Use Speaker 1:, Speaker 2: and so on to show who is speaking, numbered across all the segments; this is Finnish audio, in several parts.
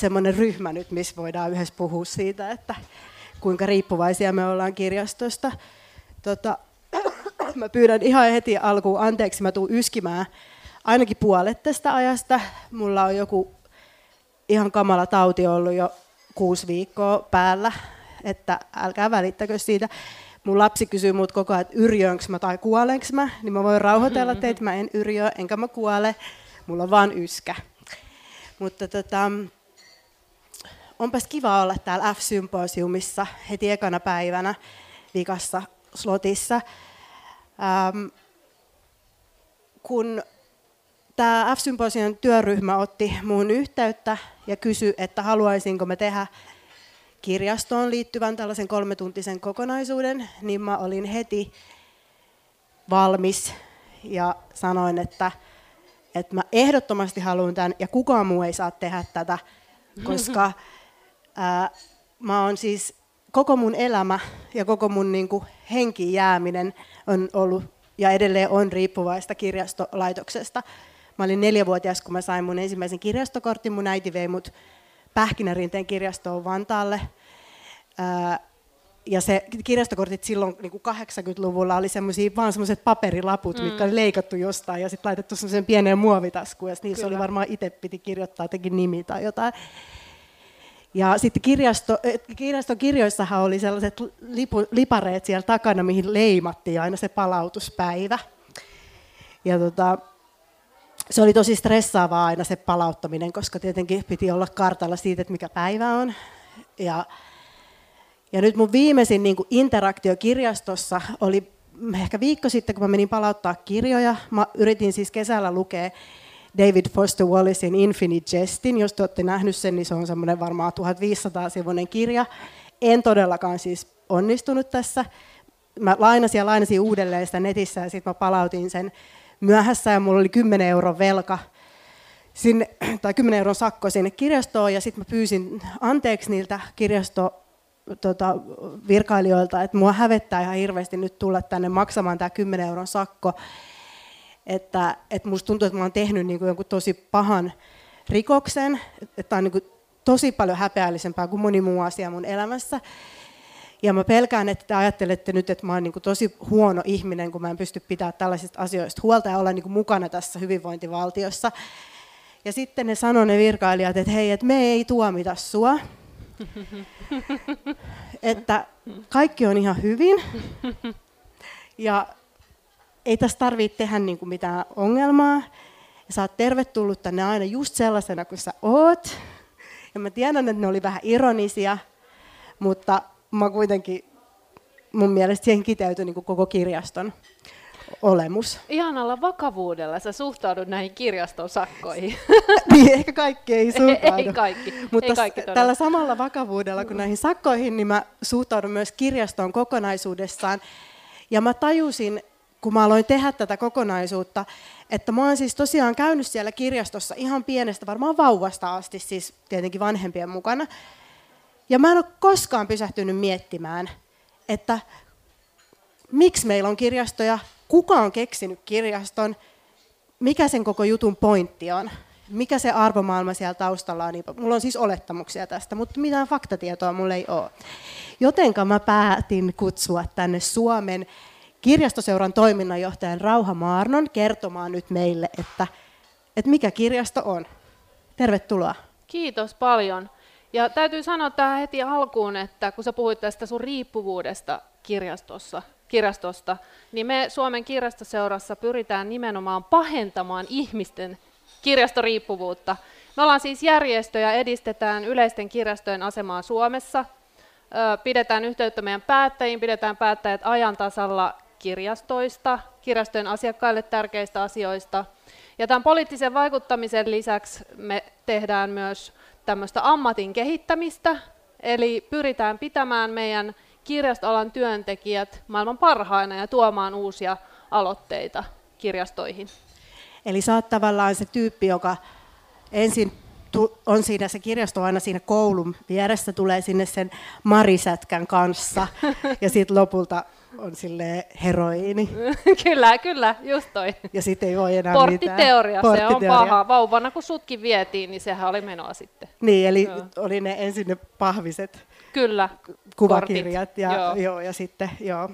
Speaker 1: semmoinen ryhmä nyt, missä voidaan yhdessä puhua siitä, että kuinka riippuvaisia me ollaan kirjastosta. Tota, mä pyydän ihan heti alkuun anteeksi, mä tuun yskimään ainakin puolet tästä ajasta. Mulla on joku ihan kamala tauti ollut jo kuusi viikkoa päällä, että älkää välittäkö siitä. Mun lapsi kysyy mut koko ajan, että yrjönkö mä tai kuolenko mä, niin mä voin rauhoitella teitä, mä en yrjö, enkä mä kuole, mulla on vaan yskä. Mutta tota, onpas kiva olla täällä F-symposiumissa heti ekana päivänä vikassa slotissa. Ähm, kun tämä F-symposian työryhmä otti muun yhteyttä ja kysyi, että haluaisinko me tehdä kirjastoon liittyvän tällaisen kolmetuntisen kokonaisuuden, niin mä olin heti valmis ja sanoin, että, että mä ehdottomasti haluan tämän ja kukaan muu ei saa tehdä tätä, koska ää, mä oon siis koko mun elämä ja koko mun niin kuin, henki jääminen on ollut ja edelleen on riippuvaista kirjastolaitoksesta. Mä olin neljävuotias, kun mä sain mun ensimmäisen kirjastokortin. Mun äiti vei mut Pähkinärinteen kirjastoon Vantaalle. Ja se kirjastokortit silloin niin kuin 80-luvulla oli semmoisia, vaan semmoiset paperilaput, mm. mitkä oli leikattu jostain ja sitten laitettu semmoiseen pieneen muovitaskuun. Ja niissä oli varmaan itse piti kirjoittaa jotenkin nimi tai jotain. Ja sitten kirjasto, kirjaston kirjoissahan oli sellaiset lipu, lipareet siellä takana, mihin leimattiin aina se palautuspäivä. Ja tota, se oli tosi stressaavaa aina se palauttaminen, koska tietenkin piti olla kartalla siitä, että mikä päivä on. Ja, ja nyt mun viimeisin niin interaktio kirjastossa oli ehkä viikko sitten, kun mä menin palauttaa kirjoja. Mä yritin siis kesällä lukea David Foster Wallacein Infinite Jestin. Jos te olette nähnyt sen, niin se on semmoinen varmaan 1500-sivuinen kirja. En todellakaan siis onnistunut tässä. Mä lainasin ja lainasin uudelleen sitä netissä ja sitten mä palautin sen myöhässä ja mulla oli 10 euron velka sinne, tai 10 euron sakko sinne kirjastoon ja sitten mä pyysin anteeksi niiltä kirjasto tota, virkailijoilta, että mua hävettää ihan hirveästi nyt tulla tänne maksamaan tämä 10 euron sakko. Että, että musta tuntuu, että mä oon tehnyt niin kuin jonkun tosi pahan rikoksen, että on niin kuin tosi paljon häpeällisempää kuin moni muu asia mun elämässä. Ja mä pelkään, että te ajattelette nyt, että mä oon niin kuin tosi huono ihminen, kun mä en pysty pitämään tällaisista asioista huolta ja olla niin kuin mukana tässä hyvinvointivaltiossa. Ja sitten ne sanoi ne virkailijat, että hei, että me ei tuomita sua. että kaikki on ihan hyvin. Ja ei tässä tarvitse tehdä niin kuin mitään ongelmaa. Ja sä oot tervetullut tänne aina just sellaisena kuin sä oot. Ja mä tiedän, että ne oli vähän ironisia, mutta mä kuitenkin mun mielestä siihen kiteytyi niin koko kirjaston olemus.
Speaker 2: Ihanalla vakavuudella sä suhtaudut näihin kirjaston sakkoihin.
Speaker 1: niin, ehkä kaikki ei suhtaudu.
Speaker 2: ei, ei kaikki.
Speaker 1: Mutta
Speaker 2: ei kaikki
Speaker 1: tällä samalla vakavuudella kuin näihin sakkoihin, niin mä suhtaudun myös kirjastoon kokonaisuudessaan. Ja mä tajusin, kun mä aloin tehdä tätä kokonaisuutta, että mä oon siis tosiaan käynyt siellä kirjastossa ihan pienestä, varmaan vauvasta asti, siis tietenkin vanhempien mukana. Ja mä en ole koskaan pysähtynyt miettimään, että miksi meillä on kirjastoja, kuka on keksinyt kirjaston, mikä sen koko jutun pointti on, mikä se arvomaailma siellä taustalla on. Mulla on siis olettamuksia tästä, mutta mitään faktatietoa mulla ei ole. Jotenka mä päätin kutsua tänne Suomen kirjastoseuran toiminnanjohtajan Rauha Maarnon kertomaan nyt meille, että, että mikä kirjasto on. Tervetuloa.
Speaker 2: Kiitos paljon. Ja täytyy sanoa tähän heti alkuun, että kun sä puhuit tästä sun riippuvuudesta kirjastossa, kirjastosta, niin me Suomen kirjastoseurassa pyritään nimenomaan pahentamaan ihmisten kirjastoriippuvuutta. Me ollaan siis järjestö ja edistetään yleisten kirjastojen asemaa Suomessa. Pidetään yhteyttä meidän päättäjiin, pidetään päättäjät ajan tasalla kirjastoista, kirjastojen asiakkaille tärkeistä asioista. Ja tämän poliittisen vaikuttamisen lisäksi me tehdään myös tämmöistä ammatin kehittämistä, eli pyritään pitämään meidän kirjastoalan työntekijät maailman parhaina ja tuomaan uusia aloitteita kirjastoihin.
Speaker 1: Eli sä oot tavallaan se tyyppi, joka ensin on siinä se kirjasto aina siinä koulun vieressä, tulee sinne sen Marisätkän kanssa ja sitten lopulta on sille heroiini.
Speaker 2: kyllä, kyllä, just toi.
Speaker 1: Ja sitten ei voi enää
Speaker 2: Porttiteoria, mitään. se on paha. Vauvana kun sutkin vietiin, niin sehän oli menoa sitten.
Speaker 1: Niin, eli joo. oli ne ensin ne pahviset
Speaker 2: kyllä,
Speaker 1: kuvakirjat ja, joo. Joo, ja sitten, joo.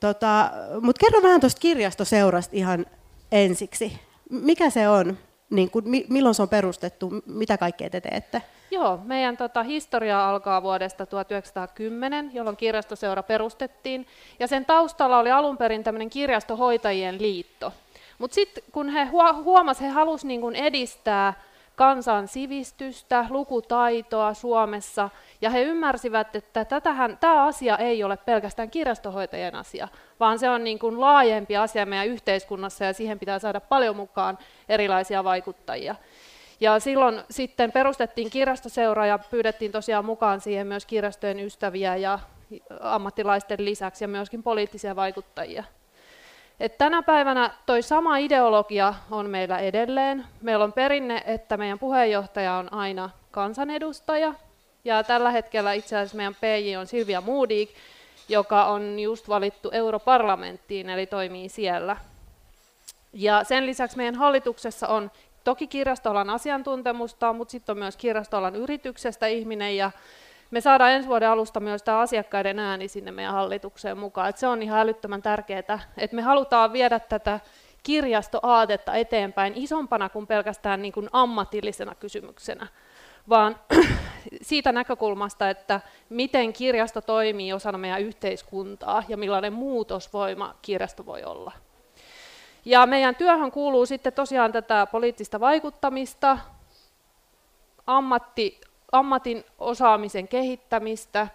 Speaker 1: Tota, Mutta kerro vähän tuosta kirjastoseurasta ihan ensiksi. Mikä se on? Niin kun, milloin se on perustettu? Mitä kaikkea te teette?
Speaker 2: Joo, meidän tota, historia alkaa vuodesta 1910, jolloin kirjastoseura perustettiin. Ja sen taustalla oli alun perin tämmöinen kirjastohoitajien liitto. Mutta sitten kun he huomasivat, he halusivat niin edistää kansan sivistystä, lukutaitoa Suomessa, ja he ymmärsivät, että tätähän, tämä asia ei ole pelkästään kirjastohoitajien asia, vaan se on niin kuin laajempi asia meidän yhteiskunnassa, ja siihen pitää saada paljon mukaan erilaisia vaikuttajia. Ja silloin sitten perustettiin kirjastoseura ja pyydettiin tosiaan mukaan siihen myös kirjastojen ystäviä ja ammattilaisten lisäksi ja myöskin poliittisia vaikuttajia. Et tänä päivänä toi sama ideologia on meillä edelleen. Meillä on perinne, että meidän puheenjohtaja on aina kansanedustaja. Ja tällä hetkellä itse asiassa meidän PJ on Silvia Moodik, joka on just valittu europarlamenttiin, eli toimii siellä. Ja sen lisäksi meidän hallituksessa on toki kirjastoalan asiantuntemusta, mutta sitten on myös kirjastoalan yrityksestä ihminen, ja me saadaan ensi vuoden alusta myös tämä asiakkaiden ääni sinne meidän hallitukseen mukaan. Et se on ihan älyttömän tärkeää, että me halutaan viedä tätä kirjastoaatetta eteenpäin isompana kuin pelkästään niin kuin ammatillisena kysymyksenä, vaan siitä näkökulmasta, että miten kirjasto toimii osana meidän yhteiskuntaa ja millainen muutosvoima kirjasto voi olla. Ja meidän työhön kuuluu sitten tosiaan tätä poliittista vaikuttamista, ammatti, ammatin osaamisen kehittämistä.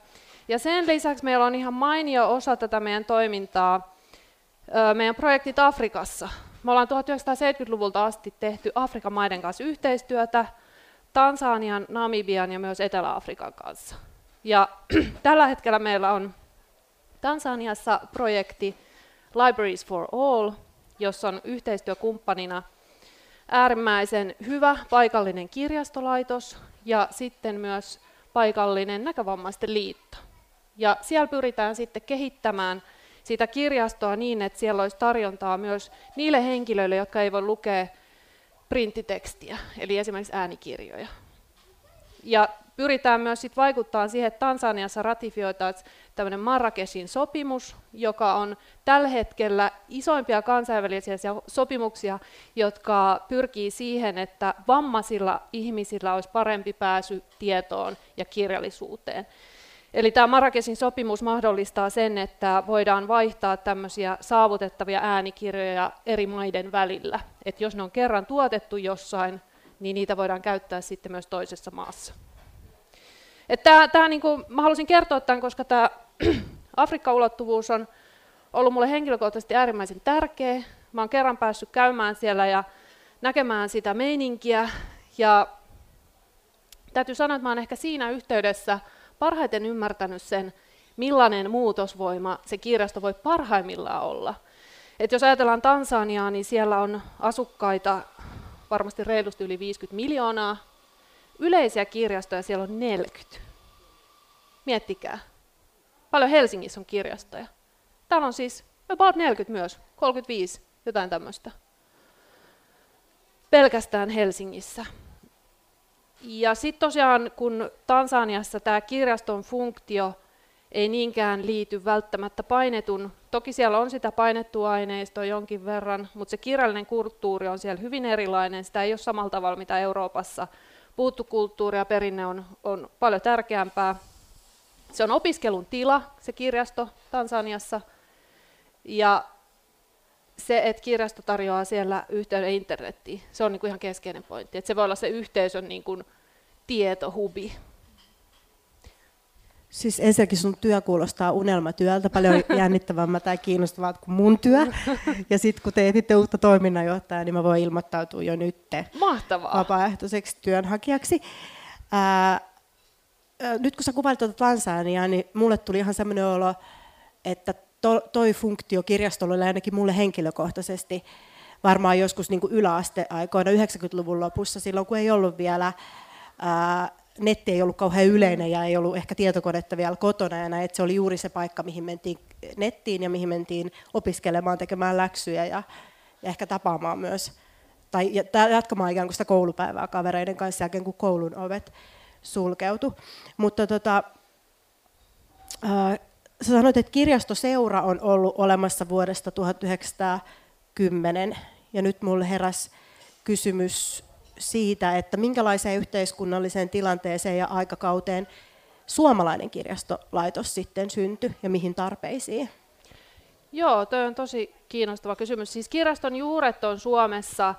Speaker 2: Ja sen lisäksi meillä on ihan mainio osa tätä meidän toimintaa, meidän projektit Afrikassa. Me ollaan 1970-luvulta asti tehty Afrikan maiden kanssa yhteistyötä, Tansanian, Namibian ja myös Etelä-Afrikan kanssa. Ja tällä hetkellä meillä on Tansaniassa projekti Libraries for All, jossa on yhteistyökumppanina äärimmäisen hyvä paikallinen kirjastolaitos ja sitten myös paikallinen näkövammaisten liitto. Ja siellä pyritään sitten kehittämään sitä kirjastoa niin, että siellä olisi tarjontaa myös niille henkilöille, jotka ei voi lukea printtitekstiä, eli esimerkiksi äänikirjoja. Ja pyritään myös sit vaikuttaa siihen, että Tansaniassa ratifioitaisiin tämmöinen Marrakeshin sopimus, joka on tällä hetkellä isoimpia kansainvälisiä sopimuksia, jotka pyrkii siihen, että vammaisilla ihmisillä olisi parempi pääsy tietoon ja kirjallisuuteen. Eli tämä Marrakeshin sopimus mahdollistaa sen, että voidaan vaihtaa tämmöisiä saavutettavia äänikirjoja eri maiden välillä. Et jos ne on kerran tuotettu jossain, niin niitä voidaan käyttää sitten myös toisessa maassa. Tämä, niin kuin, mä halusin kertoa tämän, koska tämä Afrikka-ulottuvuus on ollut mulle henkilökohtaisesti äärimmäisen tärkeä. Mä oon kerran päässyt käymään siellä ja näkemään sitä meininkiä. Ja täytyy sanoa, että mä oon ehkä siinä yhteydessä parhaiten ymmärtänyt sen, millainen muutosvoima se kirjasto voi parhaimmillaan olla. Et jos ajatellaan Tansaniaa, niin siellä on asukkaita varmasti reilusti yli 50 miljoonaa. Yleisiä kirjastoja siellä on 40. Miettikää. Paljon Helsingissä on kirjastoja. Täällä on siis about 40 myös, 35, jotain tämmöistä. Pelkästään Helsingissä. Ja sitten tosiaan, kun Tansaniassa tämä kirjaston funktio ei niinkään liity välttämättä painetun, toki siellä on sitä painettua aineistoa jonkin verran, mutta se kirjallinen kulttuuri on siellä hyvin erilainen, sitä ei ole samalla tavalla mitä Euroopassa. Puuttu kulttuuri ja perinne on, on paljon tärkeämpää. Se on opiskelun tila, se kirjasto Tansaniassa, ja se, että kirjasto tarjoaa siellä yhteyden internettiin, se on niin kuin ihan keskeinen pointti. Että se voi olla se yhteisön niin kuin tietohubi.
Speaker 1: Siis ensinnäkin sun työ kuulostaa unelmatyöltä, paljon jännittävämmältä ja kiinnostavaa kuin mun työ. Ja sitten kun te etitte uutta toiminnanjohtajaa, niin mä voin ilmoittautua jo nyt
Speaker 2: Mahtavaa.
Speaker 1: vapaaehtoiseksi työnhakijaksi. Ää, nyt kun sä kuvailit tuota Tansaniaa, niin mulle tuli ihan semmoinen olo, että to, toi funktio kirjastolle ainakin mulle henkilökohtaisesti varmaan joskus niin kuin yläasteaikoina 90-luvun lopussa, silloin kun ei ollut vielä ää, netti ei ollut kauhean yleinen ja ei ollut ehkä tietokonetta vielä kotona ja näin, että se oli juuri se paikka, mihin mentiin nettiin ja mihin mentiin opiskelemaan, tekemään läksyjä ja, ja ehkä tapaamaan myös, tai jatkamaan ikään kuin sitä koulupäivää kavereiden kanssa jälkeen, kun koulun ovet sulkeutu. Mutta tota, äh, sanoit, että kirjastoseura on ollut olemassa vuodesta 1910 ja nyt mulle heräsi kysymys siitä, että minkälaiseen yhteiskunnalliseen tilanteeseen ja aikakauteen suomalainen kirjastolaitos sitten syntyi ja mihin tarpeisiin?
Speaker 2: Joo, tuo on tosi kiinnostava kysymys. Siis kirjaston juuret on Suomessa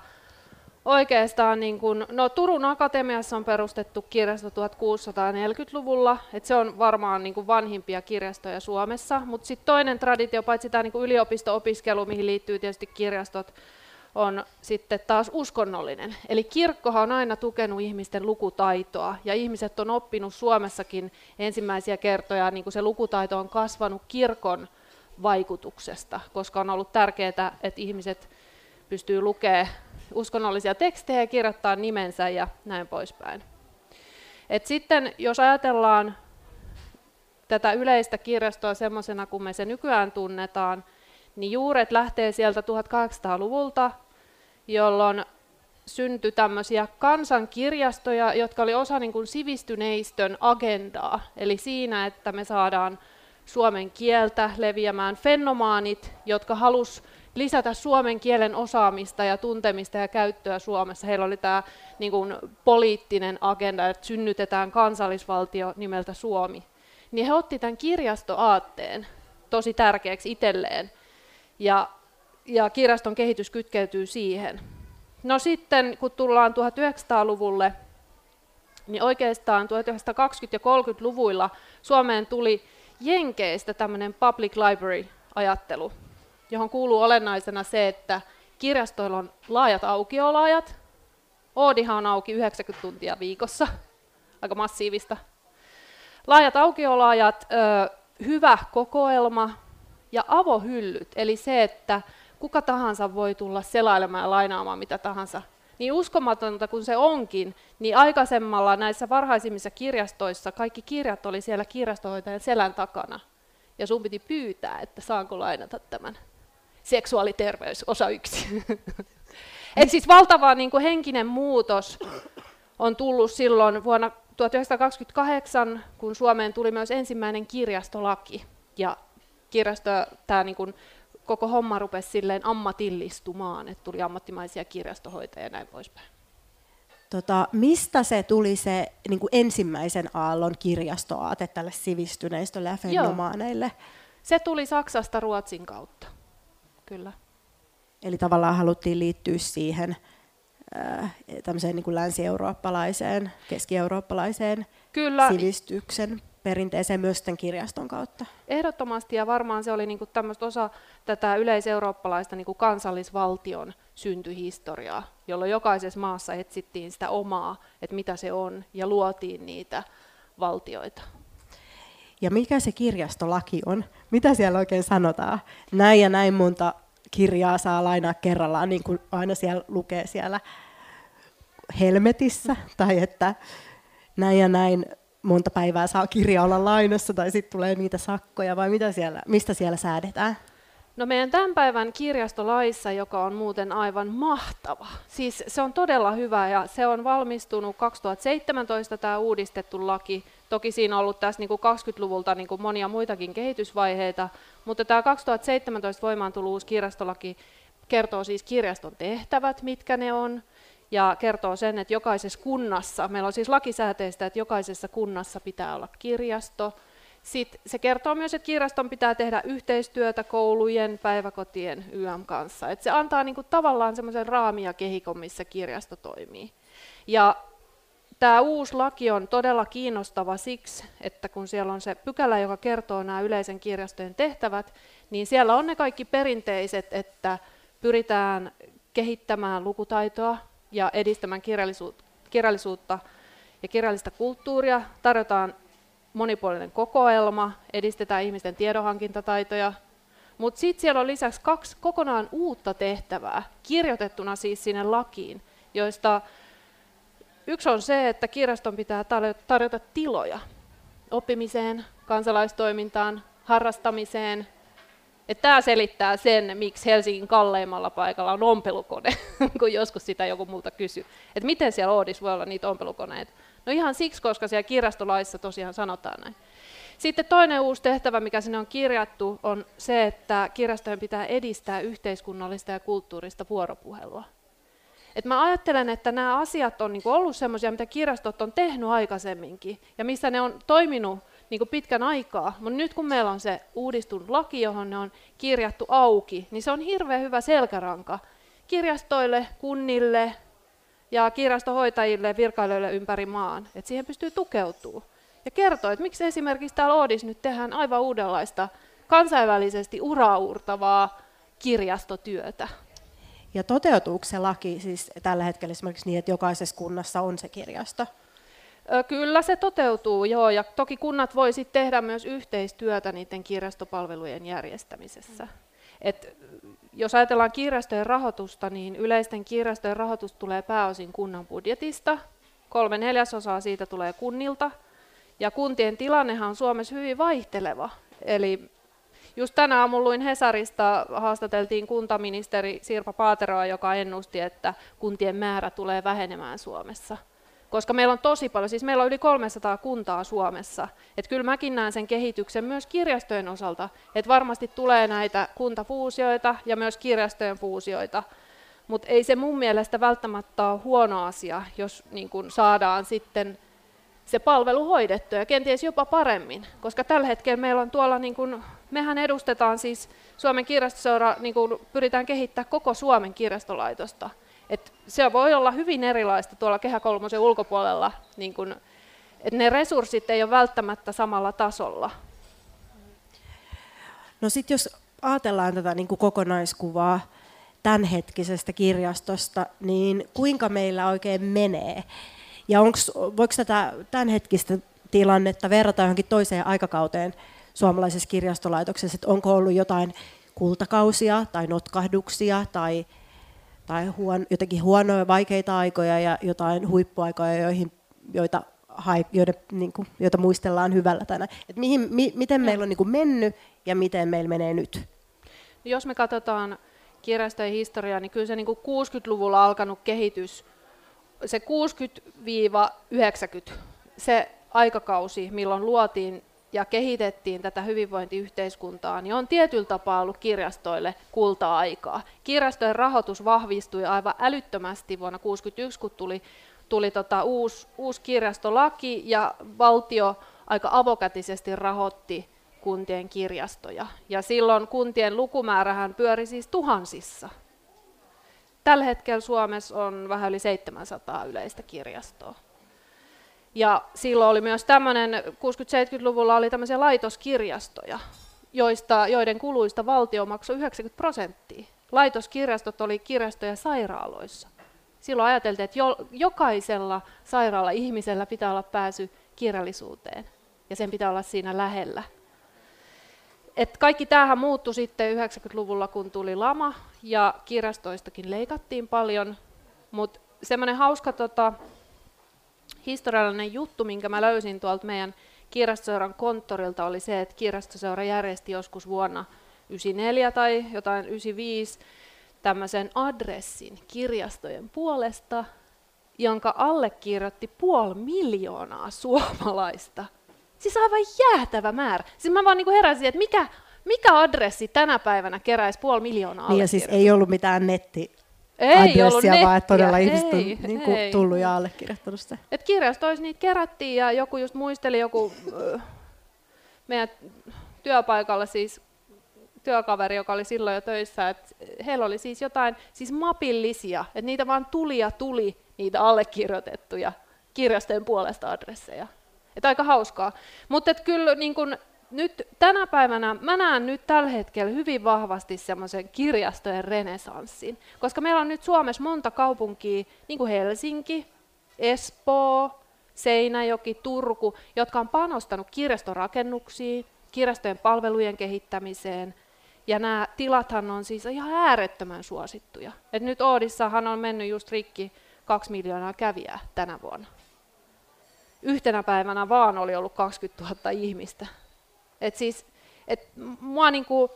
Speaker 2: oikeastaan, niin kun, no Turun Akatemiassa on perustettu kirjasto 1640-luvulla, että se on varmaan niin vanhimpia kirjastoja Suomessa, mutta sitten toinen traditio, paitsi tämä niin yliopisto-opiskelu, mihin liittyy tietysti kirjastot, on sitten taas uskonnollinen. Eli kirkkohan on aina tukenut ihmisten lukutaitoa, ja ihmiset on oppinut Suomessakin ensimmäisiä kertoja, niin kuin se lukutaito on kasvanut kirkon vaikutuksesta, koska on ollut tärkeää, että ihmiset pystyy lukemaan uskonnollisia tekstejä ja kirjoittaa nimensä ja näin poispäin. Et sitten jos ajatellaan tätä yleistä kirjastoa semmoisena kuin me se nykyään tunnetaan, niin juuret lähtee sieltä 1800-luvulta, jolloin syntyi tämmöisiä kansankirjastoja, jotka oli osa niin kuin sivistyneistön agendaa. Eli siinä, että me saadaan suomen kieltä leviämään fenomaanit, jotka halus lisätä suomen kielen osaamista ja tuntemista ja käyttöä Suomessa. Heillä oli tämä niin kuin, poliittinen agenda, että synnytetään kansallisvaltio nimeltä Suomi. Niin he otti tämän kirjastoaatteen tosi tärkeäksi itselleen ja, ja kirjaston kehitys kytkeytyy siihen. No sitten, kun tullaan 1900-luvulle, niin oikeastaan 1920- ja 30-luvuilla Suomeen tuli Jenkeistä tämmöinen public library-ajattelu, johon kuuluu olennaisena se, että kirjastoilla on laajat aukioloajat. Oodihan on auki 90 tuntia viikossa, aika massiivista. Laajat aukioloajat, hyvä kokoelma, ja avohyllyt, eli se, että kuka tahansa voi tulla selailemaan ja lainaamaan mitä tahansa. Niin uskomatonta kuin se onkin, niin aikaisemmalla näissä varhaisimmissa kirjastoissa kaikki kirjat oli siellä kirjastohoitajan selän takana. Ja sun piti pyytää, että saanko lainata tämän. Seksuaaliterveys, osa yksi. Et siis valtava niin kuin henkinen muutos on tullut silloin vuonna 1928, kun Suomeen tuli myös ensimmäinen kirjastolaki. Ja kirjasto, tämä niin kuin, koko homma rupesi silleen ammatillistumaan, että tuli ammattimaisia kirjastohoitajia ja näin poispäin.
Speaker 1: Tota, mistä se tuli se niin kuin ensimmäisen aallon kirjastoaate tälle sivistyneistölle ja fenomaaneille? Joo.
Speaker 2: Se tuli Saksasta Ruotsin kautta, kyllä.
Speaker 1: Eli tavallaan haluttiin liittyä siihen äh, tämmöiseen niin kuin länsi-eurooppalaiseen, keski-eurooppalaiseen Kyllä. sivistyksen perinteeseen myös tämän kirjaston kautta.
Speaker 2: Ehdottomasti ja varmaan se oli niin kuin osa tätä yleiseurooppalaista niin kuin kansallisvaltion syntyhistoriaa, jolloin jokaisessa maassa etsittiin sitä omaa, että mitä se on, ja luotiin niitä valtioita.
Speaker 1: Ja mikä se kirjastolaki on? Mitä siellä oikein sanotaan? Näin ja näin monta kirjaa saa lainaa kerrallaan, niin kuin aina siellä lukee siellä helmetissä, tai että näin ja näin monta päivää saa kirja olla lainassa tai sitten tulee niitä sakkoja vai mitä siellä, mistä siellä säädetään?
Speaker 2: No meidän tämän päivän kirjastolaissa, joka on muuten aivan mahtava. Siis se on todella hyvä ja se on valmistunut 2017 tämä uudistettu laki. Toki siinä on ollut tässä niin kuin 20-luvulta niin kuin monia muitakin kehitysvaiheita, mutta tämä 2017 voimaan tullut uusi kirjastolaki kertoo siis kirjaston tehtävät, mitkä ne on, ja kertoo sen, että jokaisessa kunnassa, meillä on siis lakisääteistä, että jokaisessa kunnassa pitää olla kirjasto. Sitten se kertoo myös, että kirjaston pitää tehdä yhteistyötä koulujen, päiväkotien, YM kanssa. Et se antaa niinku tavallaan semmoisen raamin ja kehikon, missä kirjasto toimii. Ja tämä uusi laki on todella kiinnostava siksi, että kun siellä on se pykälä, joka kertoo nämä yleisen kirjastojen tehtävät, niin siellä on ne kaikki perinteiset, että pyritään kehittämään lukutaitoa, ja edistämään kirjallisuutta ja kirjallista kulttuuria. Tarjotaan monipuolinen kokoelma, edistetään ihmisten tiedonhankintataitoja, mutta sitten siellä on lisäksi kaksi kokonaan uutta tehtävää, kirjoitettuna siis sinne lakiin, joista yksi on se, että kirjaston pitää tarjota tiloja oppimiseen, kansalaistoimintaan, harrastamiseen. Tämä selittää sen, miksi Helsingin kalleimmalla paikalla on ompelukone, kun joskus sitä joku multa kysyy. Että miten siellä Oodissa voi olla niitä ompelukoneita? No ihan siksi, koska siellä kirjastolaissa tosiaan sanotaan näin. Sitten toinen uusi tehtävä, mikä sinne on kirjattu, on se, että kirjastojen pitää edistää yhteiskunnallista ja kulttuurista vuoropuhelua. Et mä ajattelen, että nämä asiat on niinku ollut sellaisia, mitä kirjastot on tehnyt aikaisemminkin, ja missä ne on toiminut niinku pitkän aikaa. Mutta nyt kun meillä on se uudistunut laki, johon ne on kirjattu auki, niin se on hirveän hyvä selkäranka kirjastoille, kunnille ja kirjastohoitajille, virkailijoille ympäri maan, että siihen pystyy tukeutumaan ja kertoo, että miksi esimerkiksi täällä Oodissa nyt tehdään aivan uudenlaista kansainvälisesti uraurtavaa kirjastotyötä.
Speaker 1: Ja toteutuuko se laki siis tällä hetkellä esimerkiksi niin, että jokaisessa kunnassa on se kirjasto?
Speaker 2: Kyllä se toteutuu, joo, ja toki kunnat voi sitten tehdä myös yhteistyötä niiden kirjastopalvelujen järjestämisessä. Et jos ajatellaan kirjastojen rahoitusta, niin yleisten kirjastojen rahoitus tulee pääosin kunnan budjetista. Kolme neljäsosaa siitä tulee kunnilta, ja kuntien tilannehan on Suomessa hyvin vaihteleva. Eli just tänä aamulla luin Hesarista, haastateltiin kuntaministeri Sirpa Paateroa, joka ennusti, että kuntien määrä tulee vähenemään Suomessa. Koska meillä on tosi paljon, siis meillä on yli 300 kuntaa Suomessa. Että kyllä mäkin näen sen kehityksen myös kirjastojen osalta, että varmasti tulee näitä kuntafuusioita ja myös kirjastojen fuusioita. Mutta ei se mun mielestä välttämättä ole huono asia, jos niin kun saadaan sitten se palvelu hoidettu ja kenties jopa paremmin, koska tällä hetkellä meillä on tuolla, niin kuin, mehän edustetaan siis Suomen kirjastoseura, niin kuin pyritään kehittämään koko Suomen kirjastolaitosta. Et se voi olla hyvin erilaista tuolla Kehä Kolmosen ulkopuolella, niin kuin, että ne resurssit ei ole välttämättä samalla tasolla.
Speaker 1: No sitten jos ajatellaan tätä niin kuin kokonaiskuvaa tämänhetkisestä kirjastosta, niin kuinka meillä oikein menee? Ja onks, voiko tätä tämänhetkistä tilannetta verrata johonkin toiseen aikakauteen suomalaisessa kirjastolaitoksessa, että onko ollut jotain kultakausia tai notkahduksia tai, tai huon, jotenkin huonoja, vaikeita aikoja ja jotain huippuaikoja, joihin, joita, joiden, niin kuin, joita muistellaan hyvällä tänään. Et mihin, mi, miten meillä on niin kuin mennyt ja miten meillä menee nyt?
Speaker 2: Jos me katsotaan kirjastojen historiaa, niin kyllä se niin kuin 60-luvulla alkanut kehitys se 60-90, se aikakausi, milloin luotiin ja kehitettiin tätä hyvinvointiyhteiskuntaa, niin on tietyllä tapaa ollut kirjastoille kulta-aikaa. Kirjastojen rahoitus vahvistui aivan älyttömästi vuonna 1961, kun tuli, tuli tota uusi, uusi kirjastolaki ja valtio aika avokätisesti rahoitti kuntien kirjastoja. Ja silloin kuntien lukumäärähän pyöri siis tuhansissa. Tällä hetkellä Suomessa on vähän yli 700 yleistä kirjastoa. Ja silloin oli myös tämmöinen, 60-70-luvulla oli tämmöisiä laitoskirjastoja, joista, joiden kuluista valtio maksoi 90 prosenttia. Laitoskirjastot oli kirjastoja sairaaloissa. Silloin ajateltiin, että jo, jokaisella sairaala-ihmisellä pitää olla pääsy kirjallisuuteen, ja sen pitää olla siinä lähellä. Et kaikki tämähän muuttui sitten 90-luvulla, kun tuli lama ja kirjastoistakin leikattiin paljon, mutta semmoinen hauska tota, historiallinen juttu, minkä mä löysin tuolta meidän kirjastoseuran konttorilta, oli se, että kirjastoseura järjesti joskus vuonna 94 tai jotain 95 tämmöisen adressin kirjastojen puolesta, jonka allekirjoitti puoli miljoonaa suomalaista – Siis aivan jäätävä määrä. Siis mä vaan niin heräsin, että mikä, mikä adressi tänä päivänä keräisi puoli miljoonaa
Speaker 1: Niin ja siis ei ollut mitään netti ei nettiä, vaan että todella ei, ihmiset on niin kuin ei. tullut ja allekirjoittanut sitä.
Speaker 2: Et kirjastoissa niitä kerättiin ja joku just muisteli joku äh, meidän työpaikalla siis työkaveri, joka oli silloin jo töissä, että heillä oli siis jotain siis mapillisia, että niitä vaan tuli ja tuli niitä allekirjoitettuja kirjastojen puolesta adresseja. Että aika hauskaa. Mutta kyllä niin kun, nyt tänä päivänä mä näen nyt tällä hetkellä hyvin vahvasti semmoisen kirjastojen renesanssin, koska meillä on nyt Suomessa monta kaupunkia, niin kuin Helsinki, Espoo, Seinäjoki, Turku, jotka on panostanut kirjastorakennuksiin, kirjastojen palvelujen kehittämiseen, ja nämä tilathan on siis ihan äärettömän suosittuja. Et nyt Oodissahan on mennyt just rikki kaksi miljoonaa kävijää tänä vuonna. Yhtenä päivänä vaan oli ollut 20 000 ihmistä. Et siis, et mua, niinku,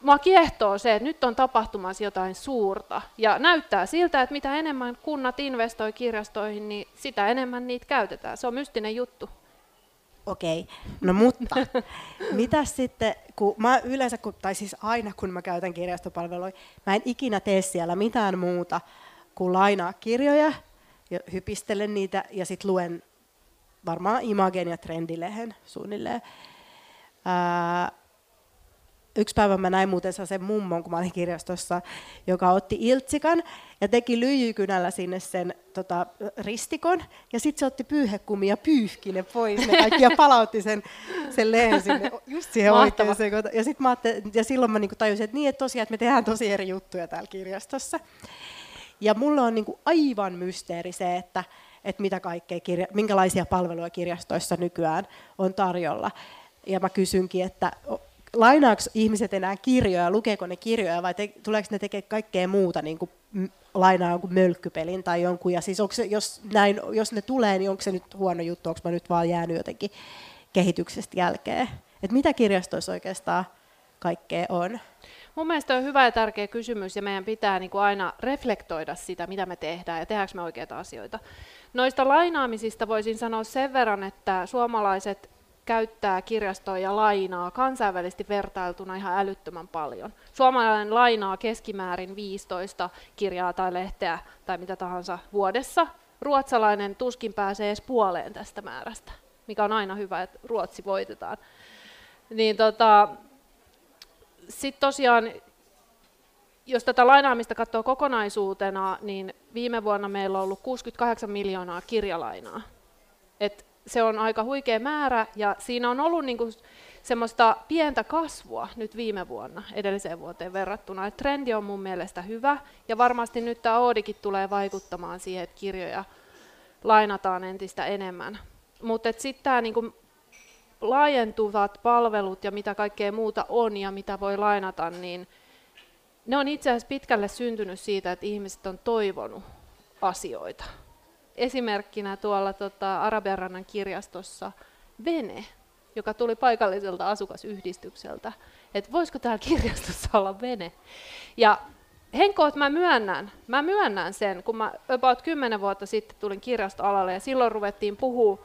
Speaker 2: mua kiehtoo se, että nyt on tapahtumassa jotain suurta. Ja näyttää siltä, että mitä enemmän kunnat investoi kirjastoihin, niin sitä enemmän niitä käytetään. Se on mystinen juttu.
Speaker 1: Okei, no mutta mitä sitten, kun mä yleensä, kun, tai siis aina kun mä käytän kirjastopalveluja, mä en ikinä tee siellä mitään muuta kuin lainaa kirjoja ja hypistelen niitä ja sitten luen varmaan Imagen ja Trendilehen suunnilleen. Ää, yksi päivä mä näin muuten sen mummon, kun mä olin kirjastossa, joka otti iltsikan ja teki lyijykynällä sinne sen tota, ristikon. Ja sitten se otti pyyhekumia ja pyyhki ne pois ne kaikki ja palautti sen, sen lehen sinne just siihen oikeaan. Ja, sit mä ja silloin mä niinku tajusin, että niin, että tosiaan, että me tehdään tosi eri juttuja täällä kirjastossa. Ja mulla on niinku aivan mysteeri se, että, että mitä kaikkea kirja, minkälaisia palveluja kirjastoissa nykyään on tarjolla. Ja mä kysynkin, että lainaako ihmiset enää kirjoja, lukeeko ne kirjoja vai te, tuleeko ne tekemään kaikkea muuta, niin kuin lainaa jonkun mölkkypelin tai jonkun, ja siis se, jos, näin, jos ne tulee, niin onko se nyt huono juttu, onko mä nyt vaan jäänyt jotenkin kehityksestä jälkeen? Et mitä kirjastoissa oikeastaan kaikkea on?
Speaker 2: Mun mielestä on hyvä ja tärkeä kysymys, ja meidän pitää niin kuin aina reflektoida sitä, mitä me tehdään, ja tehdäänkö me oikeita asioita. Noista lainaamisista voisin sanoa sen verran, että suomalaiset käyttää kirjastoja ja lainaa kansainvälisesti vertailtuna ihan älyttömän paljon. Suomalainen lainaa keskimäärin 15 kirjaa tai lehteä tai mitä tahansa vuodessa. Ruotsalainen tuskin pääsee edes puoleen tästä määrästä, mikä on aina hyvä, että Ruotsi voitetaan. Niin tota, Sitten tosiaan, jos tätä lainaamista katsoo kokonaisuutena, niin viime vuonna meillä on ollut 68 miljoonaa kirjalainaa. Et se on aika huikea määrä ja siinä on ollut niinku semmoista pientä kasvua nyt viime vuonna edelliseen vuoteen verrattuna. Et trendi on mun mielestä hyvä ja varmasti nyt tämä Oodikin tulee vaikuttamaan siihen, että kirjoja lainataan entistä enemmän. Mutta sitten tämä niinku laajentuvat palvelut ja mitä kaikkea muuta on ja mitä voi lainata, niin ne on itse asiassa pitkälle syntynyt siitä, että ihmiset on toivonut asioita esimerkkinä tuolla tota, Arabianrannan kirjastossa vene, joka tuli paikalliselta asukasyhdistykseltä, että voisiko täällä kirjastossa olla vene. Ja Henkko, mä myönnän, mä myönnän sen, kun mä about 10 vuotta sitten tulin kirjastoalalle ja silloin ruvettiin puhua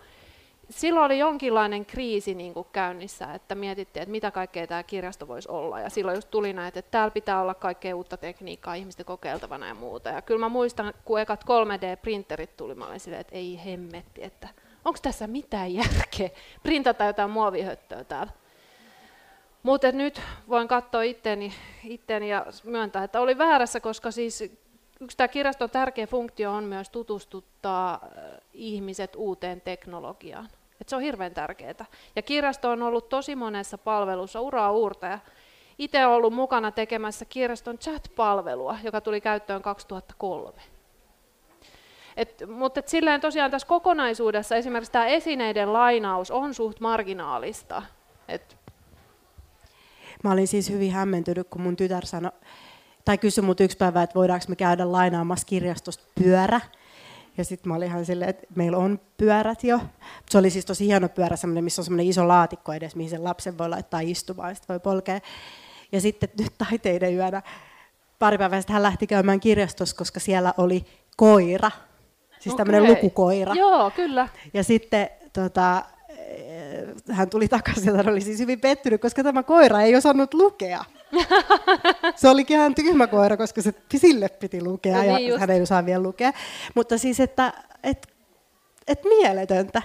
Speaker 2: silloin oli jonkinlainen kriisi niin kuin käynnissä, että mietittiin, että mitä kaikkea tämä kirjasto voisi olla. Ja silloin just tuli näitä, että täällä pitää olla kaikkea uutta tekniikkaa ihmisten kokeiltavana ja muuta. Ja kyllä mä muistan, kun ekat 3D-printerit tuli, mä olin silleen, että ei hemmetti, että onko tässä mitään järkeä printata jotain muovihöttöä täällä. Mutta nyt voin katsoa itteni, itteni ja myöntää, että oli väärässä, koska siis yksi tämä kirjaston tärkeä funktio on myös tutustuttaa ihmiset uuteen teknologiaan. Et se on hirveän tärkeää. Ja kirjasto on ollut tosi monessa palvelussa uraa uurtaja. Itse olen ollut mukana tekemässä kirjaston chat-palvelua, joka tuli käyttöön 2003. Et, mutta et silleen tosiaan tässä kokonaisuudessa esimerkiksi tämä esineiden lainaus on suht marginaalista. Et
Speaker 1: Mä olin siis hyvin hämmentynyt, kun mun tytär sanoi, tai kysyi mut yksi päivä, että voidaanko me käydä lainaamassa kirjastosta pyörä. Ja sitten mä olin ihan silleen, että meillä on pyörät jo. Se oli siis tosi hieno pyörä, missä on semmoinen iso laatikko edes, mihin sen lapsen voi laittaa istumaan ja sitten voi polkea. Ja sitten nyt taiteiden yönä pari päivää sitten hän lähti käymään kirjastossa, koska siellä oli koira. Siis okay. tämmöinen lukukoira.
Speaker 2: Joo, kyllä.
Speaker 1: Ja sitten tota, hän tuli takaisin ja oli siis hyvin pettynyt, koska tämä koira ei osannut lukea. se olikin ihan tyhmä koira, koska se sille piti lukea no, niin ja just. hän ei osaa vielä lukea. Mutta siis, että et, et mieletöntä.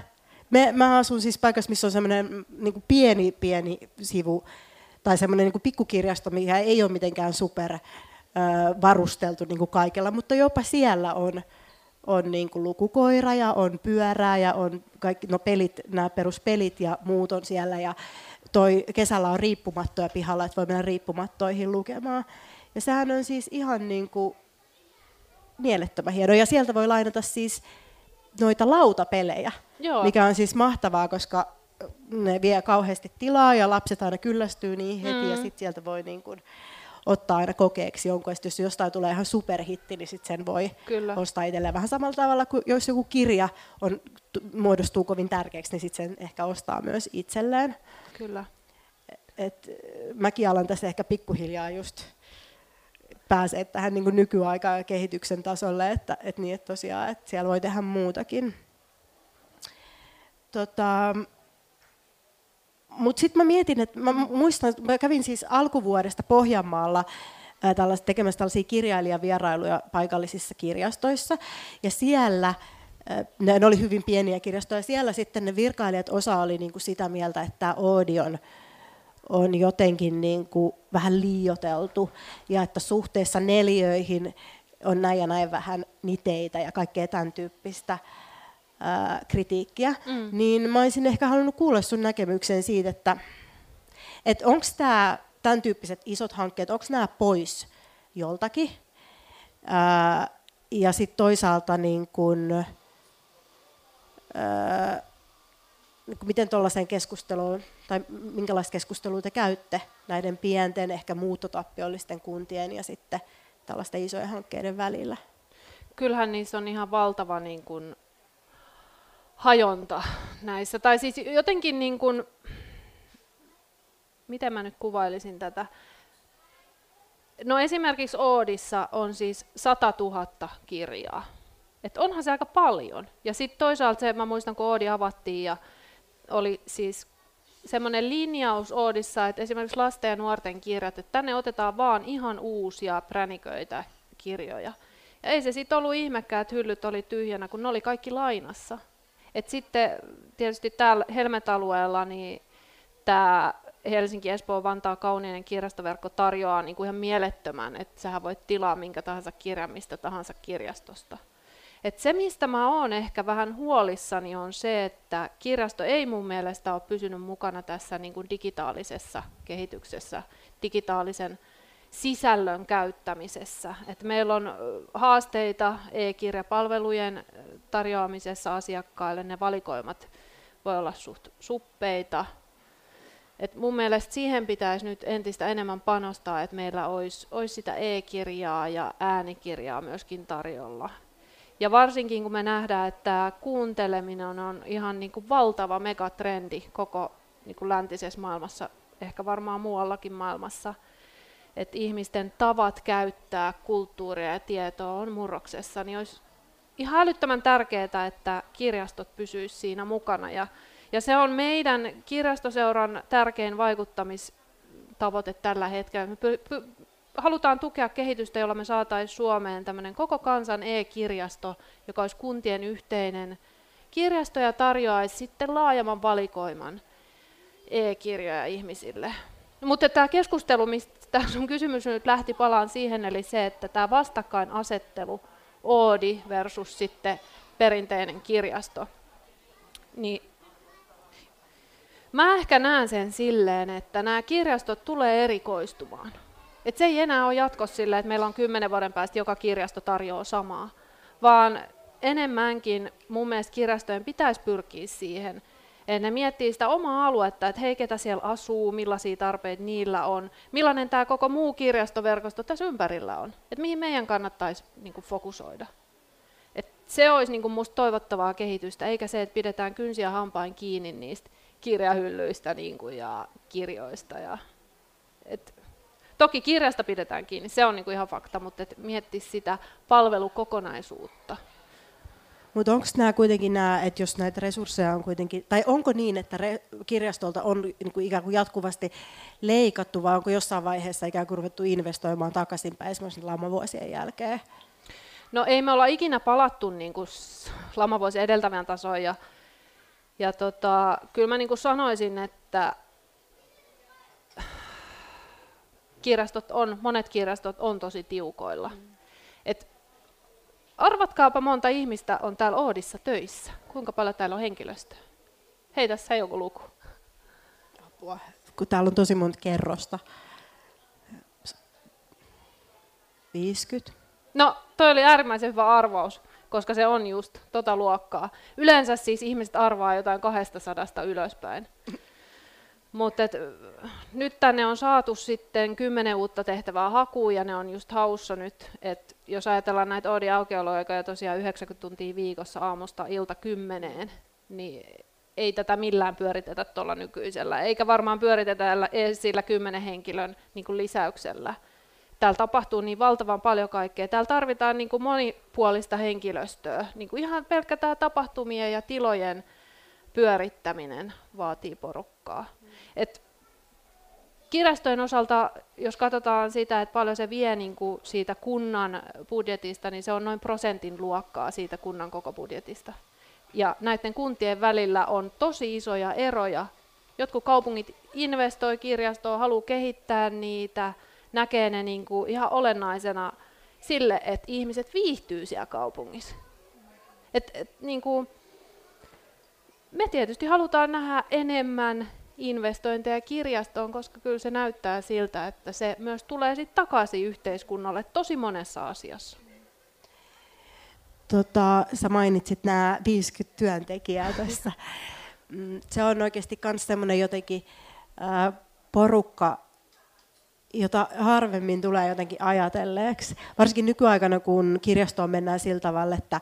Speaker 1: Me, mä asun siis paikassa, missä on semmoinen niin pieni, pieni sivu tai semmoinen niin pikkukirjasto, mikä ei ole mitenkään super varusteltu niin kuin kaikella, mutta jopa siellä on, on niin kuin lukukoira ja on pyörää ja on kaikki, no pelit, nämä peruspelit ja muut on siellä ja toi kesällä on riippumattoja pihalla, että voi mennä riippumattoihin lukemaan. Ja sehän on siis ihan niin kuin mielettömän hieno. Ja sieltä voi lainata siis noita lautapelejä, Joo. mikä on siis mahtavaa, koska ne vie kauheasti tilaa ja lapset aina kyllästyy niihin heti mm. ja sitten sieltä voi niin kuin ottaa aina kokeeksi jonkun, että jos jostain tulee ihan superhitti, niin sit sen voi Kyllä. ostaa itselleen vähän samalla tavalla kuin jos joku kirja on, muodostuu kovin tärkeäksi, niin sit sen ehkä ostaa myös itselleen.
Speaker 2: Kyllä.
Speaker 1: Et, mäkin alan tässä ehkä pikkuhiljaa just pääsee tähän niin nykyaikaan ja kehityksen tasolle, että, että, niin, että tosiaan, että siellä voi tehdä muutakin. Tota, mutta sitten mä mietin, että mä muistan, mä kävin siis alkuvuodesta Pohjanmaalla ää, tällaista, tekemässä tällaisia kirjailijavierailuja paikallisissa kirjastoissa. Ja siellä, ne, oli hyvin pieniä kirjastoja, siellä sitten ne virkailijat osa oli niinku sitä mieltä, että tämä Oodion on jotenkin niinku vähän liioteltu. Ja että suhteessa neljöihin on näin ja näin vähän niteitä ja kaikkea tämän tyyppistä ää, kritiikkiä, mm. niin mä olisin ehkä halunnut kuulla sun näkemyksen siitä, että et onko tämä tämän tyyppiset isot hankkeet, onko nämä pois joltakin? Ää, ja sitten toisaalta niin kun, ää, niin miten tuollaiseen keskusteluun, tai minkälaista keskustelua te käytte näiden pienten, ehkä muuttotappiollisten kuntien ja sitten tällaisten isojen hankkeiden välillä?
Speaker 2: Kyllähän niissä on ihan valtava niin kun, hajonta näissä. Tai siis jotenkin niin kuin, miten mä nyt kuvailisin tätä? No esimerkiksi Oodissa on siis 100 000 kirjaa. Et onhan se aika paljon. Ja sitten toisaalta se, mä muistan kun Oodi avattiin ja oli siis semmoinen linjaus Oodissa, että esimerkiksi lasten ja nuorten kirjat, että tänne otetaan vaan ihan uusia präniköitä kirjoja. Ja ei se sitten ollut ihmekään, että hyllyt oli tyhjänä, kun ne oli kaikki lainassa. Et sitten tietysti täällä Helmet-alueella niin tämä Helsinki, Espoo, Vantaa, Kauniinen kirjastoverkko tarjoaa niin kuin ihan mielettömän, että sähän voit tilaa minkä tahansa kirjan mistä tahansa kirjastosta. Et se, mistä mä oon ehkä vähän huolissani, on se, että kirjasto ei mun mielestä ole pysynyt mukana tässä niin kuin digitaalisessa kehityksessä, digitaalisen sisällön käyttämisessä. Et meillä on haasteita e-kirjapalvelujen tarjoamisessa asiakkaille, ne valikoimat voi olla suht suppeita. Et mun mielestä siihen pitäisi nyt entistä enemmän panostaa, että meillä olisi, olisi sitä e-kirjaa ja äänikirjaa myöskin tarjolla. Ja varsinkin kun me nähdään, että kuunteleminen on, ihan niin kuin valtava megatrendi koko niin kuin läntisessä maailmassa, ehkä varmaan muuallakin maailmassa – että ihmisten tavat käyttää kulttuuria ja tietoa on murroksessa, niin olisi ihan älyttömän tärkeää, että kirjastot pysyisivät siinä mukana. Ja, ja se on meidän kirjastoseuran tärkein vaikuttamistavoite tällä hetkellä. Me py, py, halutaan tukea kehitystä, jolla me saataisiin Suomeen tämmöinen koko kansan e-kirjasto, joka olisi kuntien yhteinen kirjasto ja tarjoaisi sitten laajemman valikoiman e-kirjoja ihmisille. Mutta tämä keskustelu, mistä sun kysymys nyt lähti palaan siihen, eli se, että tämä vastakkainasettelu, Oodi versus sitten perinteinen kirjasto, niin mä ehkä näen sen silleen, että nämä kirjastot tulee erikoistumaan. Et se ei enää ole jatkossa silleen, että meillä on kymmenen vuoden päästä joka kirjasto tarjoaa samaa, vaan enemmänkin mun mielestä kirjastojen pitäisi pyrkiä siihen, ne miettii sitä omaa aluetta, että hei, ketä siellä asuu, millaisia tarpeita niillä on, millainen tämä koko muu kirjastoverkosto tässä ympärillä on, että mihin meidän kannattaisi niin kuin, fokusoida. Et se olisi niin kuin, toivottavaa kehitystä, eikä se, että pidetään kynsiä hampain kiinni niistä kirjahyllyistä niin kuin, ja kirjoista. Ja, et, toki kirjasta pidetään kiinni, se on niin kuin, ihan fakta, mutta et miettiä sitä palvelukokonaisuutta.
Speaker 1: Mutta onko nämä kuitenkin nämä, että jos näitä resursseja on kuitenkin, tai onko niin, että re, kirjastolta on niin kuin ikään kuin jatkuvasti leikattu, vai onko jossain vaiheessa ikään kuin ruvettu investoimaan takaisinpäin esimerkiksi lamavuosien jälkeen?
Speaker 2: No ei me olla ikinä palattu niin kuin lamavuosien edeltävän tasoon, ja, ja tota, kyllä mä niin kuin sanoisin, että kirjastot on, monet kirjastot on tosi tiukoilla. Mm. Et Arvatkaapa monta ihmistä on täällä Oodissa töissä. Kuinka paljon täällä on henkilöstöä? Hei, tässä joku luku.
Speaker 1: Apua. Kun täällä on tosi monta kerrosta. 50.
Speaker 2: No, toi oli äärimmäisen hyvä arvaus, koska se on just tota luokkaa. Yleensä siis ihmiset arvaa jotain 200 ylöspäin. Mutta nyt tänne on saatu sitten kymmenen uutta tehtävää hakuun ja ne on just haussa nyt. Et jos ajatellaan näitä Oodi aukioloaikoja tosiaan 90 tuntia viikossa aamusta ilta kymmeneen, niin ei tätä millään pyöritetä tuolla nykyisellä, eikä varmaan pyöritetä edes sillä kymmenen henkilön niin kuin lisäyksellä. Täällä tapahtuu niin valtavan paljon kaikkea. Täällä tarvitaan niin kuin monipuolista henkilöstöä. Niin kuin ihan pelkkä tämä tapahtumien ja tilojen pyörittäminen vaatii porukkaa. Et kirjastojen osalta, jos katsotaan sitä, että paljon se vie niin kuin siitä kunnan budjetista, niin se on noin prosentin luokkaa siitä kunnan koko budjetista. Ja näiden kuntien välillä on tosi isoja eroja. Jotkut kaupungit investoi kirjastoon, haluaa kehittää niitä, näkee ne niin kuin ihan olennaisena sille, että ihmiset viihtyy siellä kaupungissa. Et, et, niin kuin, me tietysti halutaan nähdä enemmän investointeja kirjastoon, koska kyllä se näyttää siltä, että se myös tulee sitten takaisin yhteiskunnalle tosi monessa asiassa.
Speaker 1: Tota, sä mainitsit nämä 50 työntekijää tässä. Mm, se on oikeasti myös semmoinen jotenkin ää, porukka, jota harvemmin tulee jotenkin ajatelleeksi. Varsinkin nykyaikana, kun kirjastoon mennään sillä tavalla, että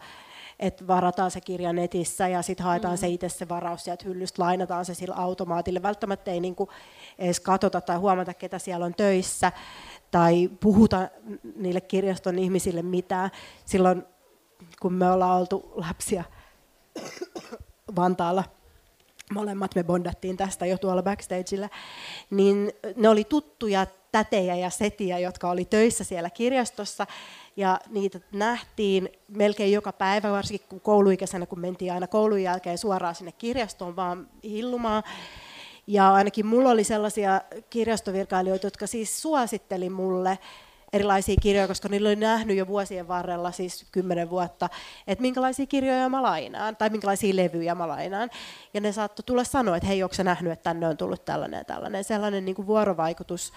Speaker 1: että varataan se kirja netissä ja sitten haetaan mm. se itse se varaus sieltä hyllystä, lainataan se sillä automaatille. Välttämättä ei niinku edes katsota tai huomata, ketä siellä on töissä tai puhuta niille kirjaston ihmisille mitään. Silloin kun me ollaan oltu lapsia Vantaalla, molemmat me bondattiin tästä jo tuolla backstageillä, niin ne oli tuttuja tätejä ja setiä, jotka oli töissä siellä kirjastossa, ja niitä nähtiin melkein joka päivä, varsinkin kun kouluikäisenä, kun mentiin aina koulun jälkeen suoraan sinne kirjastoon vaan hillumaan. Ja ainakin mulla oli sellaisia kirjastovirkailijoita, jotka siis suositteli mulle erilaisia kirjoja, koska niillä oli nähnyt jo vuosien varrella, siis kymmenen vuotta, että minkälaisia kirjoja mä lainaan tai minkälaisia levyjä mä lainaan. Ja ne saattoi tulla sanoa, että hei, onko nähnyt, että tänne on tullut tällainen ja tällainen. Sellainen niin kuin vuorovaikutus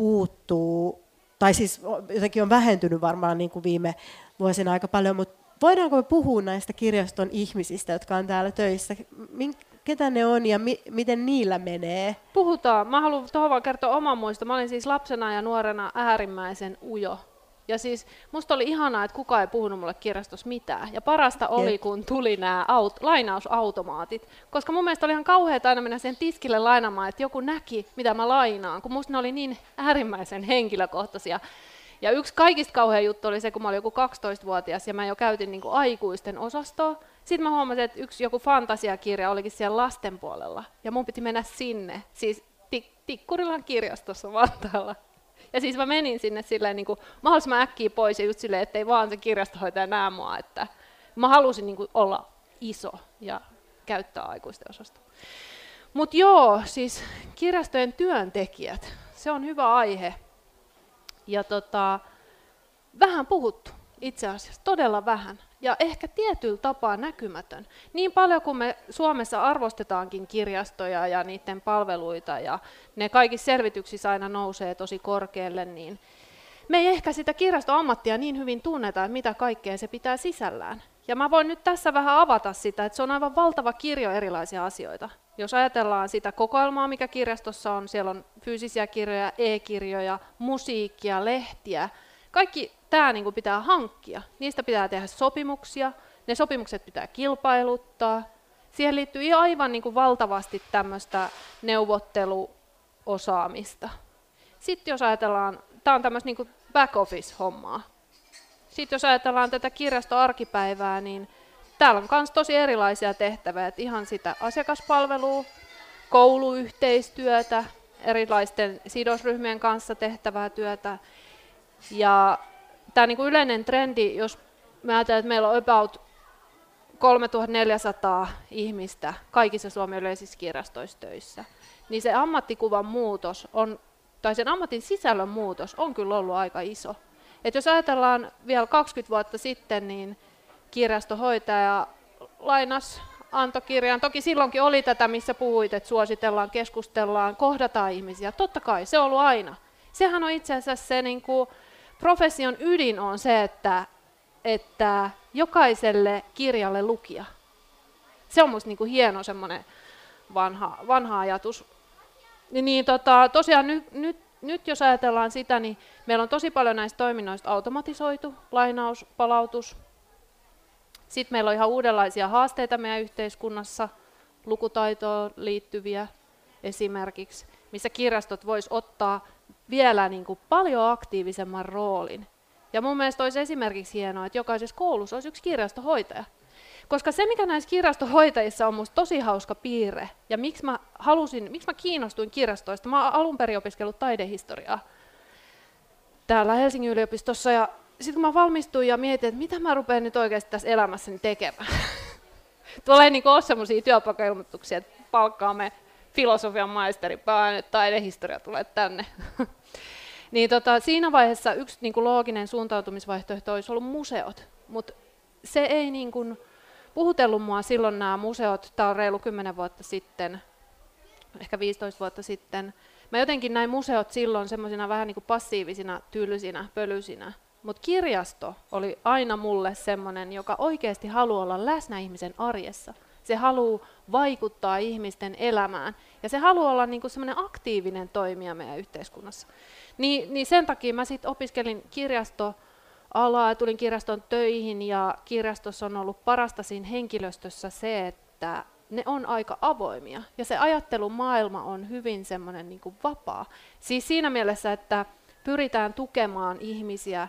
Speaker 1: puuttuu, tai siis jotenkin on vähentynyt varmaan niin kuin viime vuosina aika paljon, mutta voidaanko me puhua näistä kirjaston ihmisistä, jotka on täällä töissä? ketä ne on ja mi- miten niillä menee?
Speaker 2: Puhutaan. Mä haluan tuohon vaan kertoa oman muista. Mä olin siis lapsena ja nuorena äärimmäisen ujo. Ja siis musta oli ihanaa, että kukaan ei puhunut mulle kirjastossa mitään. Ja parasta oli, kun tuli nämä aut- lainausautomaatit. Koska mun mielestä oli ihan kauheaa aina mennä sen tiskille lainamaan, että joku näki, mitä mä lainaan. Kun musta ne oli niin äärimmäisen henkilökohtaisia. Ja yksi kaikista kauhea juttu oli se, kun mä olin joku 12-vuotias ja mä jo käytin niin kuin aikuisten osastoa. Sitten mä huomasin, että yksi joku fantasiakirja olikin siellä lasten puolella. Ja mun piti mennä sinne, siis tik- Tikkurilan kirjastossa Vantaalla. Ja siis mä menin sinne silleen niin kuin mahdollisimman äkkiä pois ja just silleen, ettei vaan se kirjastohoitaja näe mua. Että mä halusin niin kuin olla iso ja käyttää aikuisten osastoa. Mutta joo, siis kirjastojen työntekijät, se on hyvä aihe. Ja tota, vähän puhuttu itse asiassa, todella vähän ja ehkä tietyllä tapaa näkymätön. Niin paljon kuin me Suomessa arvostetaankin kirjastoja ja niiden palveluita ja ne kaikissa selvityksissä aina nousee tosi korkealle, niin me ei ehkä sitä kirjastoammattia niin hyvin tunneta, että mitä kaikkea se pitää sisällään. Ja mä voin nyt tässä vähän avata sitä, että se on aivan valtava kirjo erilaisia asioita. Jos ajatellaan sitä kokoelmaa, mikä kirjastossa on, siellä on fyysisiä kirjoja, e-kirjoja, musiikkia, lehtiä, kaikki tämä niin pitää hankkia. Niistä pitää tehdä sopimuksia, ne sopimukset pitää kilpailuttaa. Siihen liittyy aivan niin kuin valtavasti tämmöistä neuvotteluosaamista. Sitten jos ajatellaan, tämä on tämmöistä niin back office-hommaa. Sitten jos ajatellaan tätä kirjastoarkipäivää, niin täällä on myös tosi erilaisia tehtäviä, että ihan sitä asiakaspalvelua, kouluyhteistyötä, erilaisten sidosryhmien kanssa tehtävää työtä. Ja tämä niin yleinen trendi, jos me ajatellaan, että meillä on about 3400 ihmistä kaikissa Suomen yleisissä kirjastoissa töissä, niin se ammattikuvan muutos on, tai sen ammatin sisällön muutos on kyllä ollut aika iso. Et jos ajatellaan vielä 20 vuotta sitten, niin kirjastohoitaja lainas antokirjan. Toki silloinkin oli tätä, missä puhuit, että suositellaan, keskustellaan, kohdataan ihmisiä. Totta kai, se on ollut aina. Sehän on itse asiassa se niin kuin, profession ydin on se, että, että jokaiselle kirjalle lukija. Se on minusta niin hieno semmoinen vanha, vanha ajatus. Niin tota, tosiaan nyt, nyt, nyt jos ajatellaan sitä, niin meillä on tosi paljon näistä toiminnoista automatisoitu, lainaus, palautus. Sitten meillä on ihan uudenlaisia haasteita meidän yhteiskunnassa, lukutaitoon liittyviä esimerkiksi, missä kirjastot vois ottaa vielä niin kuin paljon aktiivisemman roolin. Ja mun mielestä olisi esimerkiksi hienoa, että jokaisessa koulussa olisi yksi kirjastohoitaja. Koska se, mikä näissä kirjastohoitajissa on musta tosi hauska piirre, ja miksi mä, halusin, miksi mä kiinnostuin kirjastoista, mä oon alun perin opiskellut taidehistoriaa täällä Helsingin yliopistossa, ja sitten kun mä valmistuin ja mietin, että mitä mä rupean nyt oikeasti tässä elämässäni tekemään. Tulee niin ole sellaisia työpaikkailmoituksia, että palkkaamme filosofian maisteri, vaan taidehistoria tulee tänne. niin tota, siinä vaiheessa yksi niin kuin looginen suuntautumisvaihtoehto olisi ollut museot, mutta se ei niin kuin, puhutellut mua silloin nämä museot, tämä on reilu 10 vuotta sitten, ehkä 15 vuotta sitten. Mä jotenkin näin museot silloin semmoisina vähän niin kuin passiivisina, tylsinä, pölysinä. Mutta kirjasto oli aina mulle semmoinen, joka oikeasti haluaa olla läsnä ihmisen arjessa. Se haluaa vaikuttaa ihmisten elämään ja se haluaa olla niinku semmoinen aktiivinen toimija meidän yhteiskunnassa. Niin, niin sen takia mä sitten opiskelin kirjasto alaa, tulin kirjaston töihin ja kirjastossa on ollut parasta siinä henkilöstössä se, että ne on aika avoimia ja se ajattelumaailma on hyvin semmoinen niin vapaa. Siis siinä mielessä, että pyritään tukemaan ihmisiä.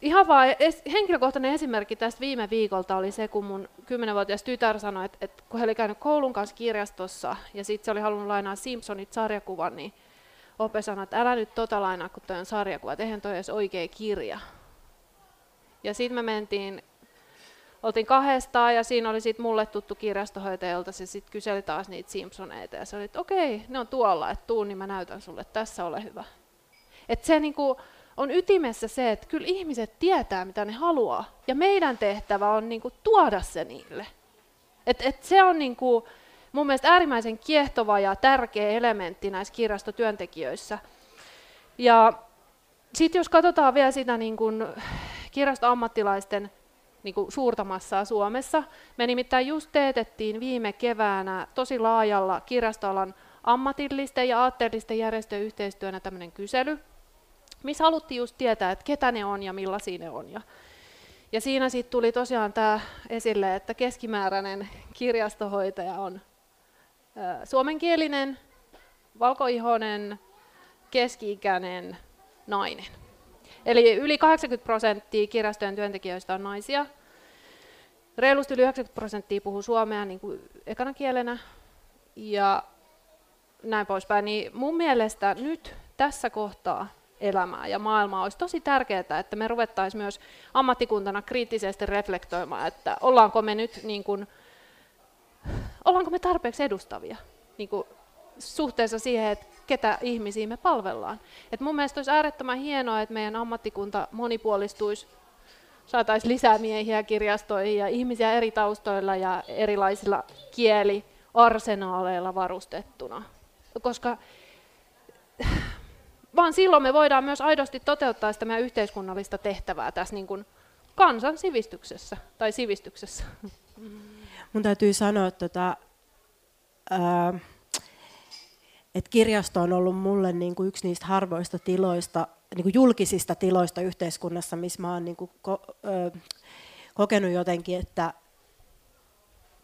Speaker 2: Ihan vaan es, henkilökohtainen esimerkki tästä viime viikolta oli se, kun mun 10-vuotias tytär sanoi, että, että kun he oli käynyt koulun kanssa kirjastossa ja sitten se oli halunnut lainaa Simpsonit sarjakuvan, niin Ope sanoi, että älä nyt tota lainaa, kun toi on sarjakuva, eihän toi edes oikea kirja. Ja sitten me mentiin, oltiin kahdestaan ja siinä oli sitten mulle tuttu kirjastohoitaja, jolta se sitten kyseli taas niitä Simpsoneita ja se oli, että okei, ne on tuolla, että tuu, niin mä näytän sulle, tässä ole hyvä. Et se niinku on ytimessä se, että kyllä ihmiset tietää, mitä ne haluaa. Ja meidän tehtävä on niinku tuoda se niille. Et, et se on niinku, mun mielestä äärimmäisen kiehtova ja tärkeä elementti näissä kirjastotyöntekijöissä. Ja sitten jos katsotaan vielä sitä niin kuin kirjastoammattilaisten niin kuin suurta massaa Suomessa, me nimittäin just teetettiin viime keväänä tosi laajalla kirjastoalan ammatillisten ja aatteellisten järjestöjen yhteistyönä tämmöinen kysely, missä haluttiin just tietää, että ketä ne on ja millaisia ne on. Ja, ja siinä sitten tuli tosiaan tämä esille, että keskimääräinen kirjastohoitaja on suomenkielinen, valkoihoinen, keski-ikäinen nainen. Eli yli 80 prosenttia kirjastojen työntekijöistä on naisia. Reilusti yli 90 prosenttia puhuu suomea niin kuin ekana kielenä. Ja näin poispäin. Niin mun mielestä nyt tässä kohtaa elämää ja maailmaa olisi tosi tärkeää, että me ruvettaisiin myös ammattikuntana kriittisesti reflektoimaan, että ollaanko me nyt niin kuin, ollaanko me tarpeeksi edustavia niin kuin suhteessa siihen, että ketä ihmisiä me palvellaan. Et mun mielestä olisi äärettömän hienoa, että meidän ammattikunta monipuolistuisi, saataisiin lisää miehiä kirjastoihin ja ihmisiä eri taustoilla ja erilaisilla kieliarsenaaleilla varustettuna. Koska vaan silloin me voidaan myös aidosti toteuttaa sitä meidän yhteiskunnallista tehtävää tässä niin kuin kansan sivistyksessä tai sivistyksessä.
Speaker 1: Mun täytyy sanoa, että, tota, kirjasto on ollut mulle niin kuin yksi niistä harvoista tiloista, niin kuin julkisista tiloista yhteiskunnassa, missä mä oon niin kuin kokenut jotenkin, että